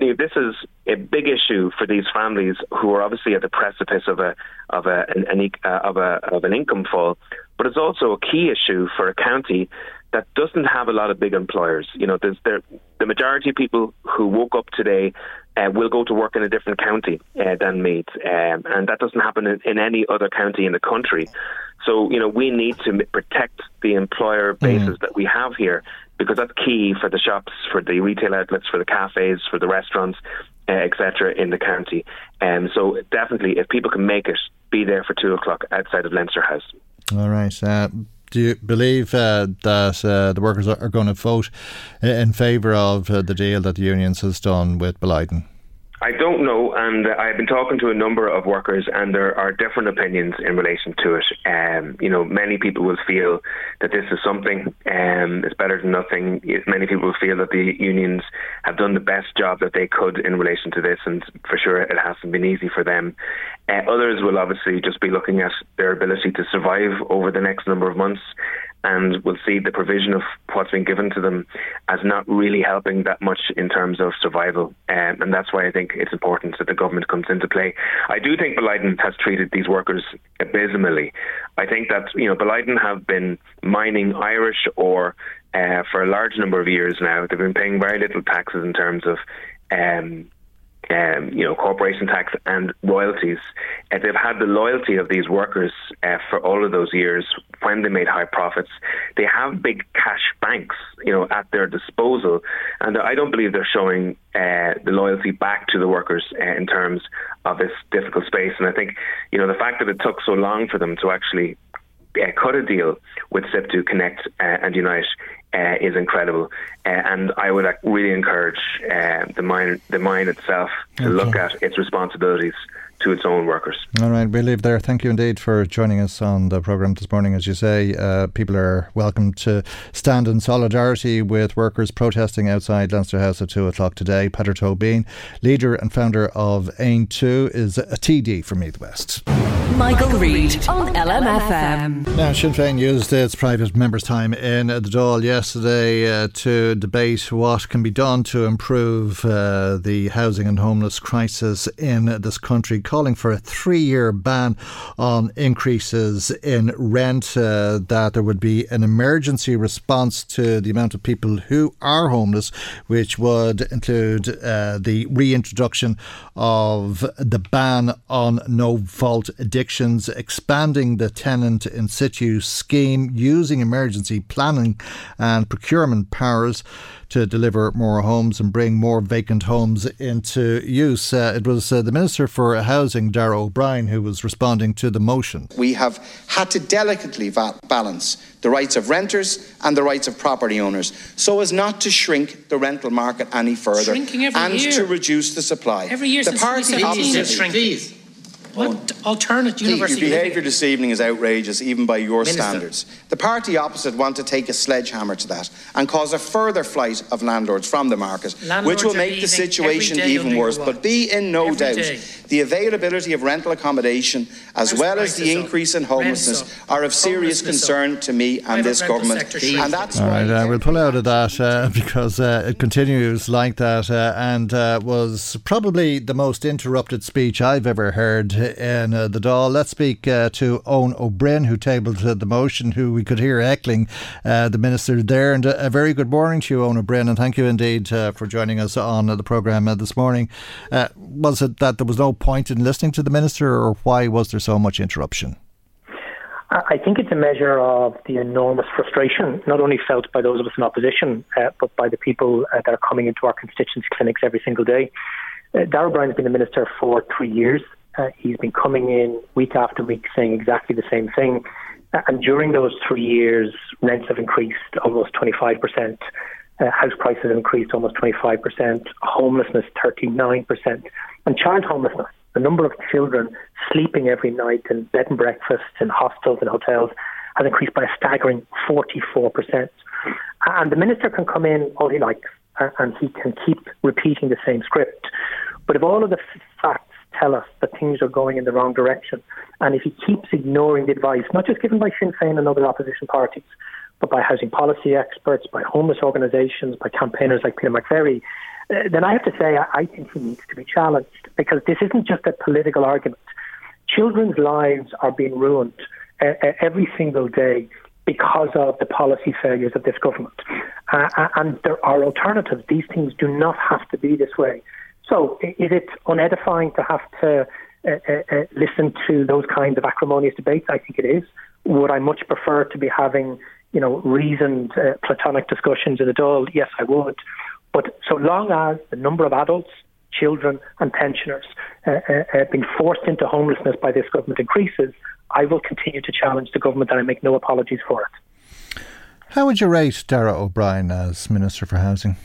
P: you know, this is a big issue for these families who are obviously at the precipice of a of a an, an, uh, of a of an income fall, but it's also a key issue for a county that doesn't have a lot of big employers. You know, the majority of people who woke up today uh, will go to work in a different county uh, than Meath, um, and that doesn't happen in, in any other county in the country. So, you know, we need to protect the employer bases that we have here because that's key for the shops, for the retail outlets, for the cafes, for the restaurants, uh, etc. in the county. Um, so, definitely, if people can make it, be there for two o'clock outside of Leinster House.
C: All right. Uh, do you believe uh, that uh, the workers are, going to vote in favour of uh, the deal that the unions has done with Boliden?
P: I don't know, and uh, I've been talking to a number of workers, and there are different opinions in relation to it. Um, you know, many people will feel that this is something um, it's better than nothing. Many people will feel that the unions have done the best job that they could in relation to this, and for sure it hasn't been easy for them. Uh, others will obviously just be looking at their ability to survive over the next number of months and will see the provision of what's been given to them as not really helping that much in terms of survival. Um, and that's why I think it's important that the government comes into play. I do think Boliden has treated these workers abysmally. I think that, you know, Boliden have been mining Irish ore uh, for a large number of years now. They've been paying very little taxes in terms of um, um, you know, corporation tax and royalties. Uh, they've had the loyalty of these workers uh, for all of those years when they made high profits. They have big cash banks, you know, at their disposal, and I don't believe they're showing uh, the loyalty back to the workers uh, in terms of this difficult space. And I think, you know, the fact that it took so long for them to actually uh, cut a deal with SIPTU connect uh, and unite uh, is incredible, uh, and I would really encourage uh, the mine the mine itself to look at its responsibilities to its own workers.
C: All right, we'll leave there. Thank you indeed for joining us on the programme this morning. As you say, uh, people are welcome to stand in solidarity with workers protesting outside Leinster House at 2 o'clock today. Peadar Tóibín, leader and founder of Aontú, is a TD from Meath West.
J: Michael, Reade on LMFM.
C: Now, Sinn Féin used its private members' time in the Dáil yesterday uh, to debate what can be done to improve uh, the housing and homeless crisis in this country, calling for a three year ban on increases in rent, uh, that there would be an emergency response to the amount of people who are homeless, which would include uh, the reintroduction of the ban on no fault evictions, expanding the tenant in situ scheme, using emergency planning and procurement powers to deliver more homes and bring more vacant homes into use. Uh, it was uh, the Minister for Housing, Darragh O'Brien, who was responding to the motion.
R: We have had to delicately va- balance the rights of renters and the rights of property owners so as not to shrink the rental market any further and
S: year.
R: to reduce the supply.
S: Every year
R: the
S: since
R: party
S: 2017 it's
R: opposite,
S: shrinking. What alternate
R: Keith,
S: university?
R: Your behaviour this evening is outrageous, even by your
S: Minister.
R: standards. The party opposite want to take a sledgehammer to that and cause a further flight of landlords from the market,
S: Landlords
R: which will make the situation even worse. But be in no
S: Every
R: doubt,
S: day.
R: the availability of rental accommodation, as
S: House
R: well as the
S: prices up,
R: increase in homelessness, are of serious
S: homelessness
R: concern to me and
S: Private
R: this government.
S: sector.
R: And that's
C: All
R: why.
C: right, uh, we'll pull out of that uh, because uh, it continues like that uh, and uh, was probably the most interrupted speech I've ever heard in uh, the Dáil. Let's speak uh, to Eoin Ó Broin, who tabled uh, the motion, who we could hear heckling uh, the Minister there. And uh, a very good morning to you, Eoin Ó Broin, and thank you indeed for joining us on the programme this morning. Was it that there was no point in listening to the Minister, or why was there so much interruption?
T: I think it's a measure of the enormous frustration, not only felt by those of us in opposition, uh, but by the people uh, that are coming into our constituency clinics every single day. Uh, Darragh O'Brien has been the minister for three years. Uh, he's been coming in week after week saying exactly the same thing. Uh, and during those three years, rents have increased almost 25%. Uh, house prices have increased almost 25%, homelessness 39%, and child homelessness, the number of children sleeping every night in bed and breakfasts, in hostels and hotels, has increased by a staggering 44%. And the minister can come in all he likes, uh, and he can keep repeating the same script. But if all of the facts tell us that things are going in the wrong direction, and if he keeps ignoring the advice, not just given by Sinn Féin and other opposition parties, but by housing policy experts, by homeless organisations, by campaigners like Peter McVerry, uh, then I have to say I, think he needs to be challenged because this isn't just a political argument. Children's lives are being ruined uh, uh, every single day because of the policy failures of this government. Uh, and there are alternatives. These things do not have to be this way. So is it unedifying to have to uh, uh, uh, listen to those kinds of acrimonious debates? I think it is. Would I much prefer to be having, you know, reasoned uh, platonic discussions in a? Yes, I would. But so long as the number of adults, children, and pensioners uh, uh, being forced into homelessness by this government increases, I will continue to challenge the government, and I make no apologies for it.
C: How would you rate Darragh O'Brien as Minister for Housing?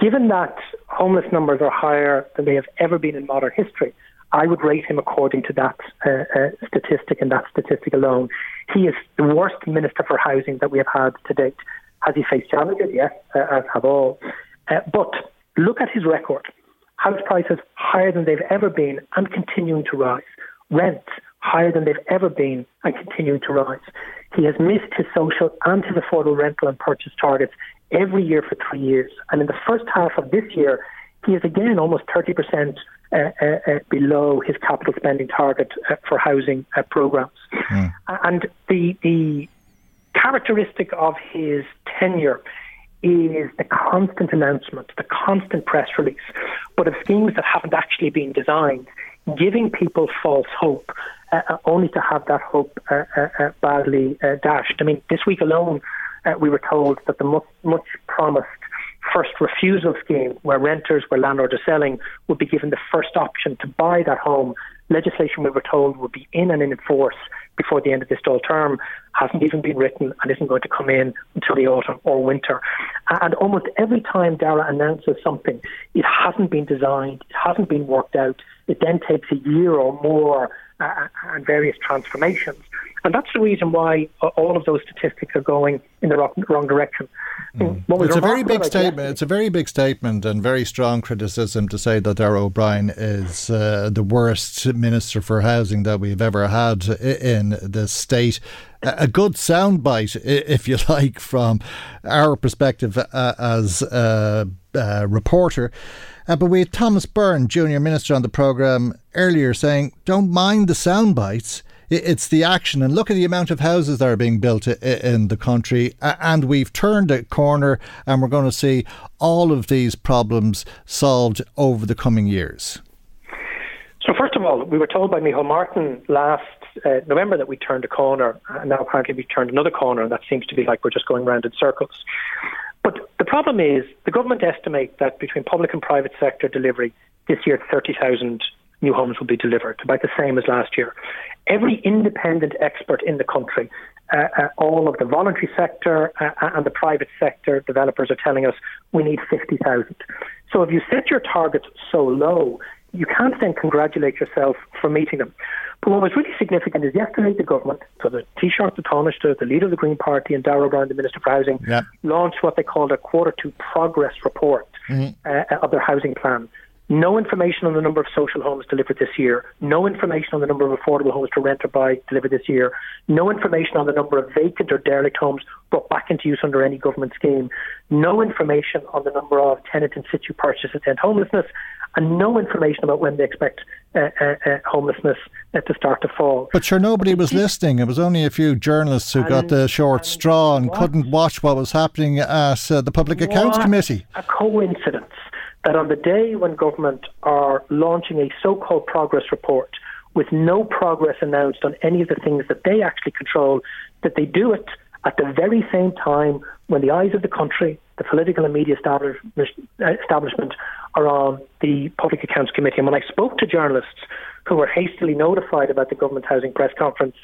T: Given that homeless numbers are higher than they have ever been in modern history, I would rate him according to that uh, uh, statistic and that statistic alone. He is the worst Minister for Housing that we have had to date. Has he faced challenges? Yes, uh, as have all. Uh, but look at his record. House prices higher than they've ever been and continuing to rise. Rents higher than they've ever been and continuing to rise. He has missed his social and his affordable rental and purchase targets every year for three years. And in the first half of this year, he is again almost 30% uh, uh, uh, below his capital spending target uh, for housing uh, programs. And the, the characteristic of his tenure is the constant announcement, the constant press release, but of schemes that haven't actually been designed, giving people false hope, uh, only to have that hope uh, uh, uh, badly uh, dashed. I mean, this week alone, uh, we were told that the much, much promised first refusal scheme, where renters, where landlords are selling, would be given the first option to buy that home. Legislation, we were told, would be in and in force before the end of this Dáil term, hasn't even been written and isn't going to come in until the autumn or winter. And almost every time Darragh announces something, it hasn't been designed, it hasn't been worked out, It then takes a year or more uh, and various transformations. And that's the reason why all of those statistics are going in the wrong, wrong direction.
C: Mm. It's a very big statement. It's a very big statement and very strong criticism to say that Darragh O'Brien is uh, the worst minister for housing that we've ever had in the state. A good soundbite, if you like, from our perspective uh, as a, a reporter. Uh, but we had Thomas Byrne, Junior Minister, on the programme earlier saying, don't mind the sound bites it's the action. And look at the amount of houses that are being built in the country. And we've turned a corner and we're going to see all of these problems solved over the coming years.
T: So, first of all, we were told by Micheál Martin last uh, November that we turned a corner, and now apparently we've turned another corner, and that seems to be like we're just going round in circles. But the problem is, the government estimate that between public and private sector delivery this year, 30,000 new homes will be delivered, about the same as last year. Every independent expert in the country, uh, uh, all of the voluntary sector uh, and the private sector developers are telling us we need 50,000. So if you set your targets so low, you can't then congratulate yourself for meeting them. But what was really significant is yesterday the government, so the Taoiseach, the Taoiseach, the leader of the Green Party, and Darragh O'Brien, the Minister for Housing,
C: yeah.
T: launched what they called a quarter two progress report mm-hmm. uh, of their housing plan. No information on the number of social homes delivered this year. No information on the number of affordable homes to rent or buy delivered this year. No information on the number of vacant or derelict homes brought back into use under any government scheme. No information on the number of tenant in situ purchases and homelessness. And no information about when they expect uh, uh, uh, homelessness uh, to start to fall.
C: But sure, nobody was listening. It was only a few journalists who and, got the short and straw and what? couldn't watch what was happening at uh, the Public Accounts Committee.
T: A coincidence that on the day when government are launching a so-called progress report with no progress announced on any of the things that they actually control, that they do it at the very same time when the eyes of the country, the political and media establishment, are on the Public Accounts Committee. And when I spoke to journalists who were hastily notified about the government housing press conference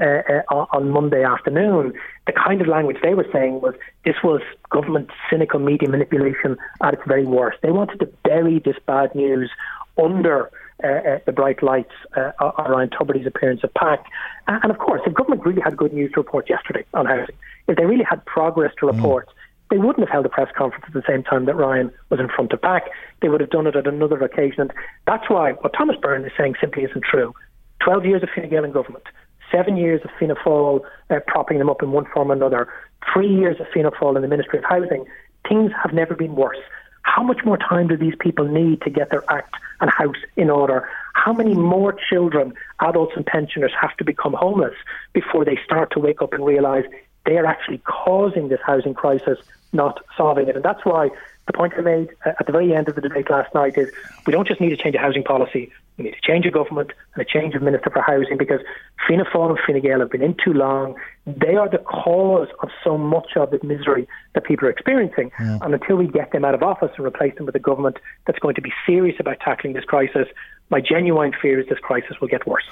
T: uh, uh, on Monday afternoon, the kind of language they were saying was this was government cynical media manipulation at its very worst. They wanted to bury this bad news under uh, uh, the bright lights uh, around Tubridy's appearance at PAC. And of course, if government really had good news to report yesterday on housing, if they really had progress to mm. report, mm. they wouldn't have held a press conference at the same time that Ryan was in front of PAC. They would have done it at another occasion. And that's why what Thomas Byrne is saying simply isn't true. 12 years of Fine Gael in government seven years of Fianna Fáil uh, propping them up in one form or another, three years of Fianna Fáil in the Ministry of Housing, things have never been worse. How much more time do these people need to get their act and house in order? How many more children, adults, and pensioners have to become homeless before they start to wake up and realise they are actually causing this housing crisis, not solving it? And that's why the point I made uh, at the very end of the debate last night is we don't just need to change a housing policy, we need a change of government and a change of Minister for Housing because Fianna Fáil and Fine Gael have been in too long. They are the cause of so much of the misery that people are experiencing. Yeah. And until we get them out of office and replace them with a government that's going to be serious about tackling this crisis, my genuine fear is this crisis will get worse.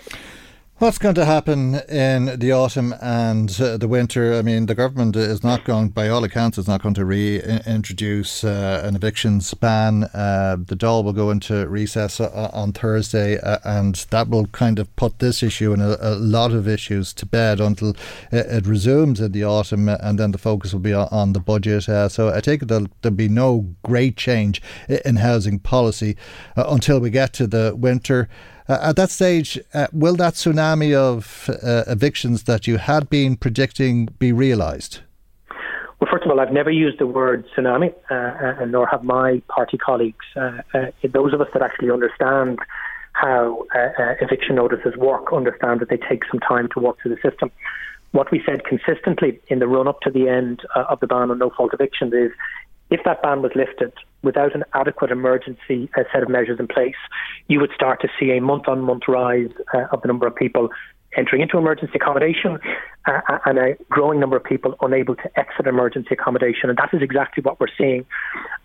C: What's going to happen in the autumn and uh, the winter? I mean, the government is not going, by all accounts, is not going to reintroduce uh, an evictions ban. Uh, the Dáil will go into recess uh, on Thursday, uh, and that will kind of put this issue and a, a lot of issues to bed until it, it, resumes in the autumn, and then the focus will be on, the budget. Uh, so I take it there'll, there'll, be no great change in housing policy until we get to the winter. Uh, at that stage, uh, will that tsunami of uh, evictions that you had been predicting be realised?
T: Well, first of all, I've never used the word tsunami, uh, uh, nor have my party colleagues. Those of us that actually understand how eviction notices work understand that they take some time to work through the system. What we said consistently in the run up to the end of the ban on no fault evictions is if that ban was lifted without an adequate emergency uh, set of measures in place, you would start to see a month on month rise uh, of the number of people entering into emergency accommodation uh, uh, and a growing number of people unable to exit emergency accommodation. And that is exactly what we're seeing.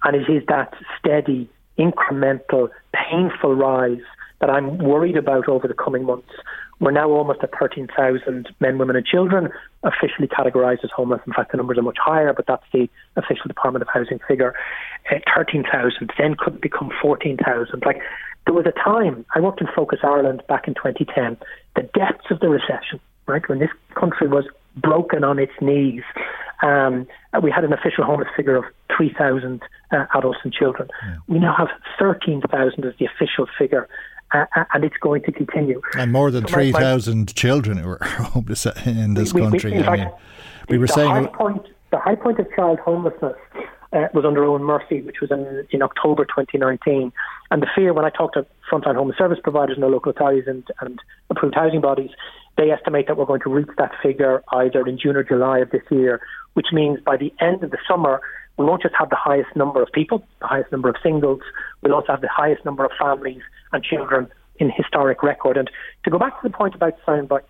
T: And it is that steady, incremental, painful rise that I'm worried about over the coming months. We're now almost at 13,000 men, women, and children officially categorised as homeless. In fact, the numbers are much higher, but that's the official Department of Housing figure. Uh, 13,000 then could become 14,000. Like there was a time, I worked in Focus Ireland back in 2010, the depths of the recession, right, when this country was broken on its knees. Um, we had an official homeless figure of 3,000 uh, adults and children. Yeah. We now have 13,000 as the official figure. Uh, and it's going to continue.
C: And more than so 3,000 children who are homeless in this we, country. We, fact, mean, we were
T: the
C: saying.
T: High point, the high point of child homelessness uh, was under Eoghan Murphy, which was in, in October 2019. And the fear, when I talked to frontline home service providers in the local authorities and, and approved housing bodies, they estimate that we're going to reach that figure either in June or July of this year, which means by the end of the summer, we won't just have the highest number of people, the highest number of singles, we'll also have the highest number of families and children in historic record. And to go back to the point about sound bites,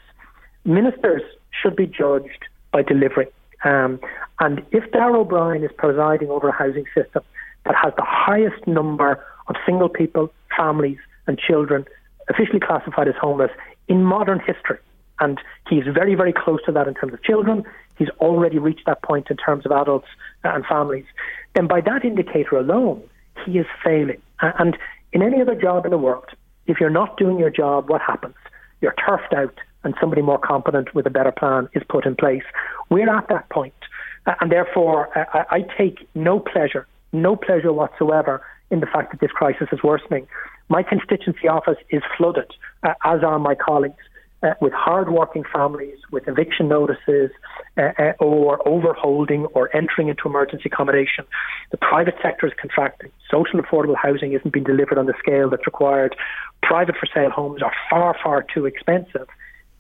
T: ministers should be judged by delivery. Um, and if Darragh O'Brien is presiding over a housing system that has the highest number of single people, families, and children officially classified as homeless in modern history, and he's very, very close to that in terms of children, he's already reached that point in terms of adults and families, then by that indicator alone, he is failing. And in any other job in the world, if you're not doing your job, what happens? You're turfed out and somebody more competent with a better plan is put in place. We're at that point, and therefore I, I take no pleasure, no pleasure whatsoever in the fact that this crisis is worsening. My constituency office is flooded, uh, as are my colleagues. Uh, with hard-working families, with eviction notices, uh, uh, or overholding or entering into emergency accommodation. The private sector is contracting. Social affordable housing isn't being delivered on the scale that's required. Private for sale homes are far, far too expensive.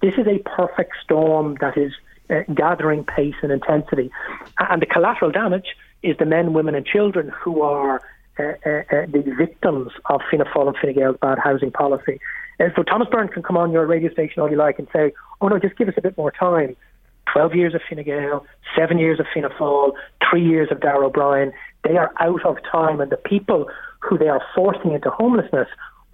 T: This is a perfect storm that is uh, gathering pace and intensity. And the collateral damage is the men, women, and children who are uh, uh, uh the victims of Fianna Fáil and Fine Gael's bad housing policy. And so Thomas Byrne can come on your radio station all you like and say, oh no, just give us a bit more time. 12 years of Fine Gael, seven years of Fianna Fáil, three years of Darragh O'Brien. They are out of time, and the people who they are forcing into homelessness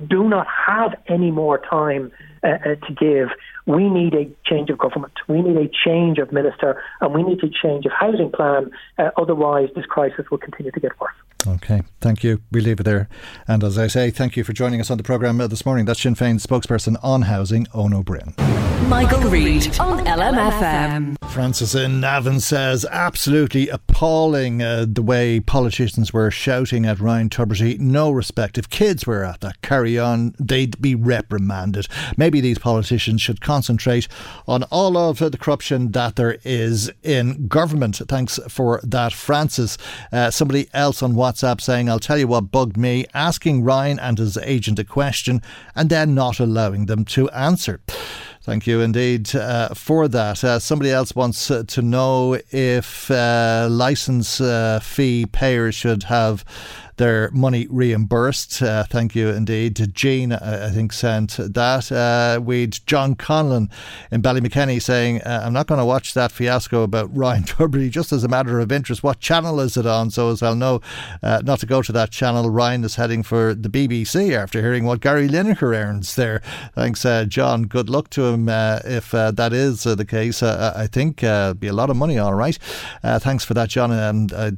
T: do not have any more time uh, uh, to give. We need a change of government. We need a change of minister, and we need a change of housing plan. Uh, otherwise, this crisis will continue to get worse.
C: Okay, thank you. We leave it there. And as I say, thank you for joining us on the programme this morning. That's Sinn Féin spokesperson on housing, Eoin Ó Broin.
J: Michael, Reade on LMFM.
C: Francis in Navan says, absolutely appalling uh, the way politicians were shouting at Ryan Tubridy. No respect. If kids were at that carry on, they'd be reprimanded. Maybe these politicians should concentrate on all of the corruption that there is in government. Thanks for that, Francis. Uh, somebody else on WhatsApp saying, I'll tell you what bugged me asking Ryan and his agent a question and then not allowing them to answer. Thank you indeed uh, for that. Uh, somebody else wants uh, to know if uh, license uh, fee payers should have their money reimbursed. Uh, thank you indeed to Jean, uh, I think, sent that. Uh, we'd John Conlon in Ballymakenny saying, uh, I'm not going to watch that fiasco about Ryan Tubridy just as a matter of interest. What channel is it on? So, as I'll know, uh, not to go to that channel, Ryan is heading for the BBC after hearing what Gary Lineker earns there. Thanks, John. Good luck to him if that is the case. I think be a lot of money, all right. thanks for that, John. And I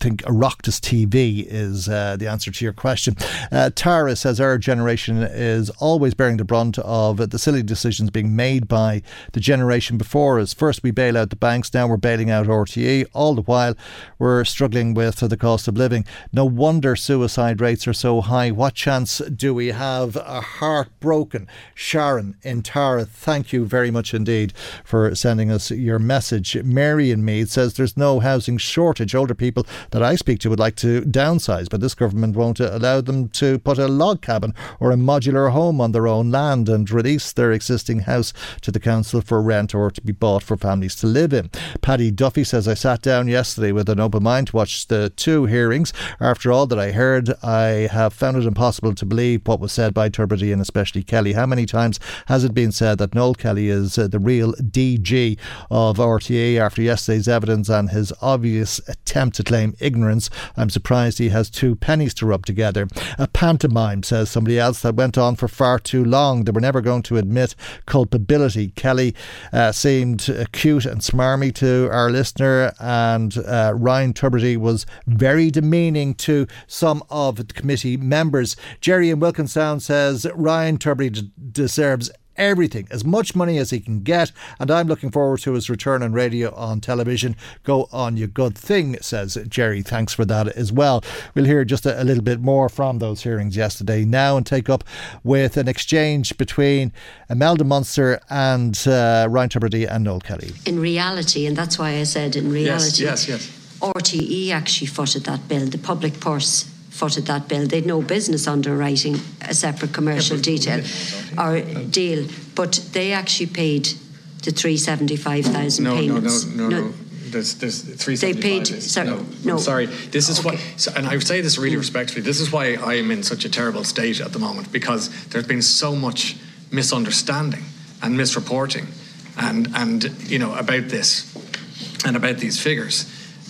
C: think Oireachtas TV is uh, the answer to your question. Uh, Tara says our generation is always bearing the brunt of the silly decisions being made by the generation before us. First, we bail out the banks, now we're bailing out RTE. All the while, we're struggling with the cost of living. No wonder suicide rates are so high. What chance do we have? A heartbroken Sharon in Tara, thank you very much indeed for sending us your message. Mary and me says there's no housing shortage. Older people that I speak to would like to downsize, but this government won't allow them to put a log cabin or a modular home on their own land and release their existing house to the council for rent or to be bought for families to live in. Paddy Duffy says, I sat down yesterday with an open mind to watch the two hearings. After all that I heard, I have found it impossible to believe what was said by Tubridy and especially Kelly. How many times has it been said that Noel Kelly is uh, the real DG of RTE after yesterday's evidence and his obvious attempt to claim ignorance. I'm surprised he has two pennies to rub together. A pantomime, says somebody else, that went on for far too long. They were never going to admit culpability. Kelly uh, seemed cute and smarmy to our listener, and uh, Ryan Tubridy was very demeaning to some of the committee members. Jerry in Wilkinstown says Ryan Tubridy deserves everything, as much money as he can get, and I'm looking forward to his return on radio on television. Go on, you good thing, says Jerry. Thanks for that as well. We'll hear just a, a little bit more from those hearings yesterday now and take up with an exchange between Imelda Munster and uh, Ryan Tubridy and Noel Kelly.
E: In reality, and that's why I said in reality,
G: yes, yes, yes.
E: RTE actually footed that bill, the public purse footed that bill. They'd no business underwriting a separate commercial detail or deal, but they actually paid the three seventy five thousand
G: No, no,
E: payments.
G: no, no, no. There's, there's three
E: They paid-
G: is-
E: sorry,
G: no,
E: no.
G: Sorry. This is why, so, and I say this really mm. respectfully. This is why I am in such a terrible state at the moment because there's been so much misunderstanding and misreporting, and and you know about this and about these figures.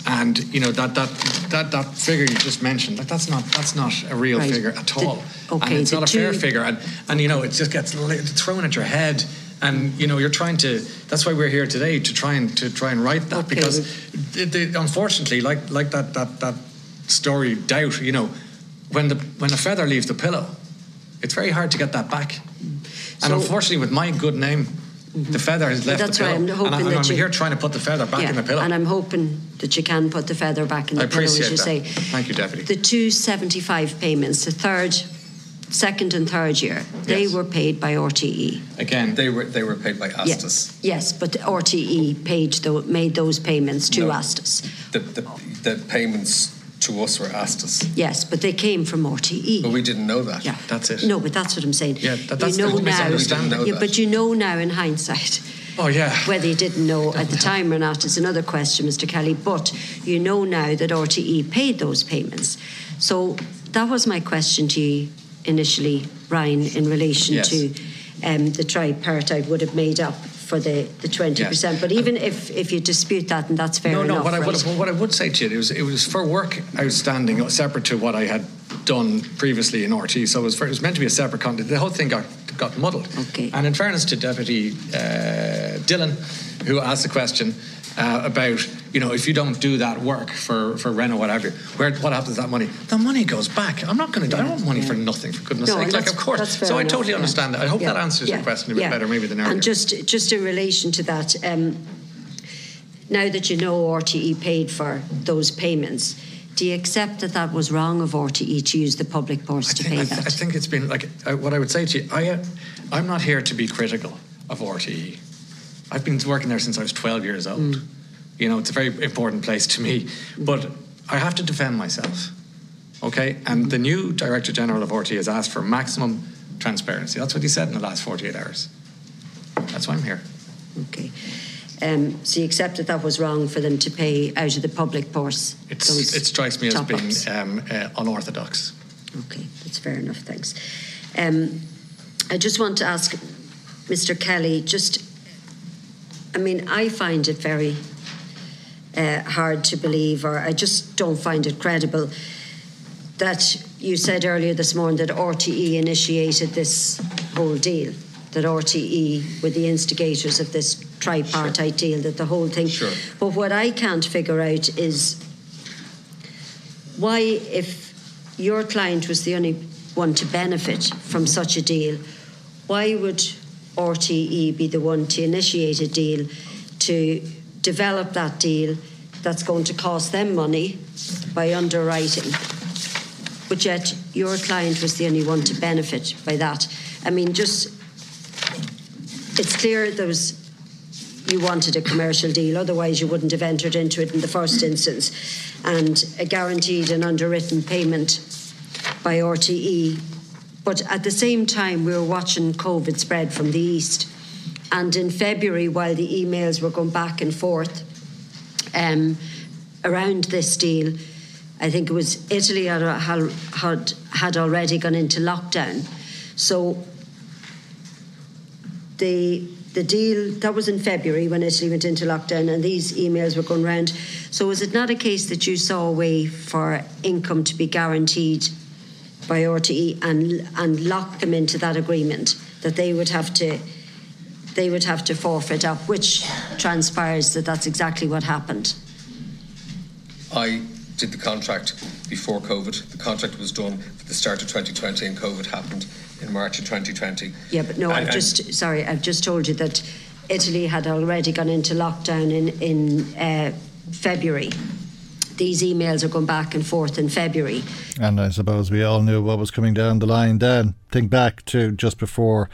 G: And you know that that that that figure you just mentioned, like that's not that's not a real
E: Right.
G: figure at
E: The-
G: all, and it's not a fair figure. And and you know it just gets thrown at your head, and you know you're trying to. That's why we're here today to try and to try and write that because it, it, unfortunately, like like that that that story doubt, you know, when the when a feather leaves the pillow, it's very hard to get that back. And
E: So-
G: unfortunately, with my good name, the feather has left
E: That's
G: the pillow,
E: I'm hoping
G: and, I,
E: that
G: and I'm
E: you-
G: here trying to put the feather back
E: yeah,
G: in the pillow.
E: and I'm hoping that you can put the feather back in
G: I
E: the pillow, as
G: appreciate
E: you
G: that.
E: say.
G: Thank you, Deputy.
E: The two seventy five payments, the third, second, and third year, they were paid by RTE.
G: Again,
D: they were they were paid by
E: Yeah.
D: Astus.
E: Yes, but RTE paid made those payments to
D: No.
E: Astus.
D: The, the the payments to us were Astus,
E: Yes, but they came from RTE.
D: but we didn't know that.
E: Yeah.
G: That's it.
E: No, but that's what I'm saying.
G: Yeah, that- that's
E: you know
G: the
E: now. Yeah, but you know now in hindsight.
G: Oh yeah.
E: Whether you didn't know at the time or not is another question, Mr. Kelly. But you know now that RTE paid those payments. So that was my question to you initially, Ryan, in relation
D: Yes.
E: to um, the tripartite would have made up for the, the 20%. But even if, if you dispute that, and that's fair
G: no, no.
E: enough.
G: What I,
E: right?
G: would, what I would say to you, it was it was for work outstanding, separate to what I had done previously in RT. So it was, for, it was meant to be a separate content. The whole thing got got muddled.
E: Okay.
G: And in fairness to Deputy uh, Dillon, who asked the question. Uh, about you know if you don't do that work for for Renault what have you where what happens to that money the money goes back I'm not going to I don't want money for nothing for goodness
E: No,
G: sake like of course so I
E: enough,
G: totally
E: yeah.
G: understand that I hope
E: Yeah,
G: that answers
E: yeah,
G: your question a bit
E: yeah.
G: better maybe than earlier
E: And just just in relation to that, um, now that you know RTE paid for those payments, do you accept that that was wrong of RTE to use the public purse to pay
G: I,
E: that?
G: I think it's been like uh, what I would say to you. I, uh, I'm not here to be critical of RTE. I've been working there since I was 12 years old.
E: Mm.
G: You know, it's a very important place to me. But I have to defend myself. Okay? And the new Director General of RTE has asked for maximum transparency. That's what he said in the last 48 hours. That's why I'm here.
E: Okay. Um, so you accept that that was wrong for them to pay out of the public purse?
G: It's, it strikes me as being um, uh, unorthodox.
E: Okay, that's fair enough, thanks. Um, I just want to ask Mr. Kelly, just, I mean, I find it very uh, hard to believe, or I just don't find it credible, that you said earlier this morning that RTE initiated this whole deal, that RTE were the instigators of this tripartite deal, that the whole thing.
D: Sure.
E: But what I can't figure out is why, if your client was the only one to benefit from such a deal, why would RTE be the one to initiate a deal to develop that deal that's going to cost them money by underwriting? But yet, your client was the only one to benefit by that. I mean, just it's clear there was you wanted a commercial deal, otherwise you wouldn't have entered into it in the first instance. And a guaranteed and underwritten payment by RTE. But at the same time, we were watching COVID spread from the east. And in February, while the emails were going back and forth um, around this deal, I think it was Italy had, had, had already gone into lockdown. So the the deal that was in February when Italy went into lockdown, and these emails were going round. So, was it not a case that you saw a way for income to be guaranteed by RTE and and lock them into that agreement that they would have to they would have to forfeit up, which transpires that that's exactly what happened.
D: I did the contract before COVID. The contract was done at the start of 2020, and COVID happened in March of 2020.
E: Yeah, but no,
D: And-
E: I've
D: and-
E: just sorry, I've just told you that Italy had already gone into lockdown in in uh, February. These emails are going back and forth in February.
C: And I suppose we all knew what was coming down the line then. Think back to just before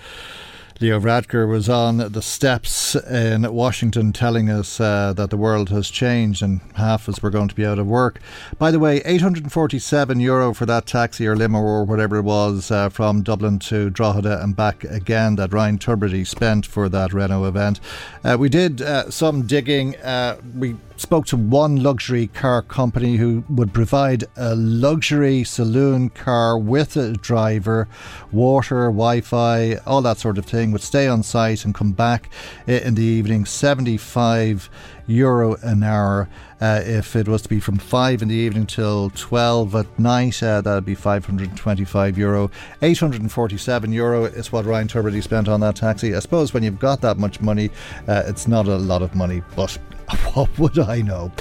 C: Leo Varadkar was on the steps in Washington telling us uh, that the world has changed and half of us were going to be out of work. By the way, 847 euro for that taxi or limo or whatever it was uh, from Dublin to Drogheda and back again that Ryan Tubridy spent for that Renault event. Uh, we did uh, some digging. Uh, we spoke to one luxury car company who would provide a luxury saloon car with a driver, water, Wi Fi, all that sort of thing, would stay on site and come back eh, in the evening. 75 euro an hour. Uh, if it was to be from 5 in the evening till 12 at night, uh, that'd be 525 euro. 847 euro is what Ryan Tubridy spent on that taxi. I suppose when you've got that much money, uh, it's not a lot of money, but what would I know?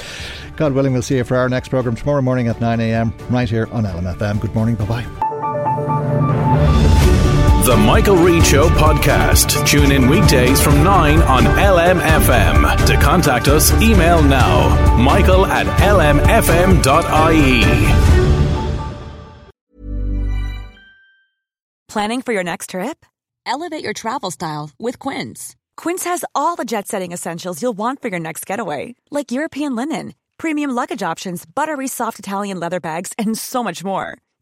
C: God willing, we'll see you for our next programme tomorrow morning at 9am, right here on LMFM. Good morning, bye bye.
U: The Michael Reade Show podcast. Tune in weekdays from 9 on LMFM. To contact us, email now michael at lmfm.ie.
A: Planning for your next trip? Elevate your travel style with Quince. Quince has all the jet setting essentials you'll want for your next getaway, like European linen, premium luggage options, buttery soft Italian leather bags, and so much more.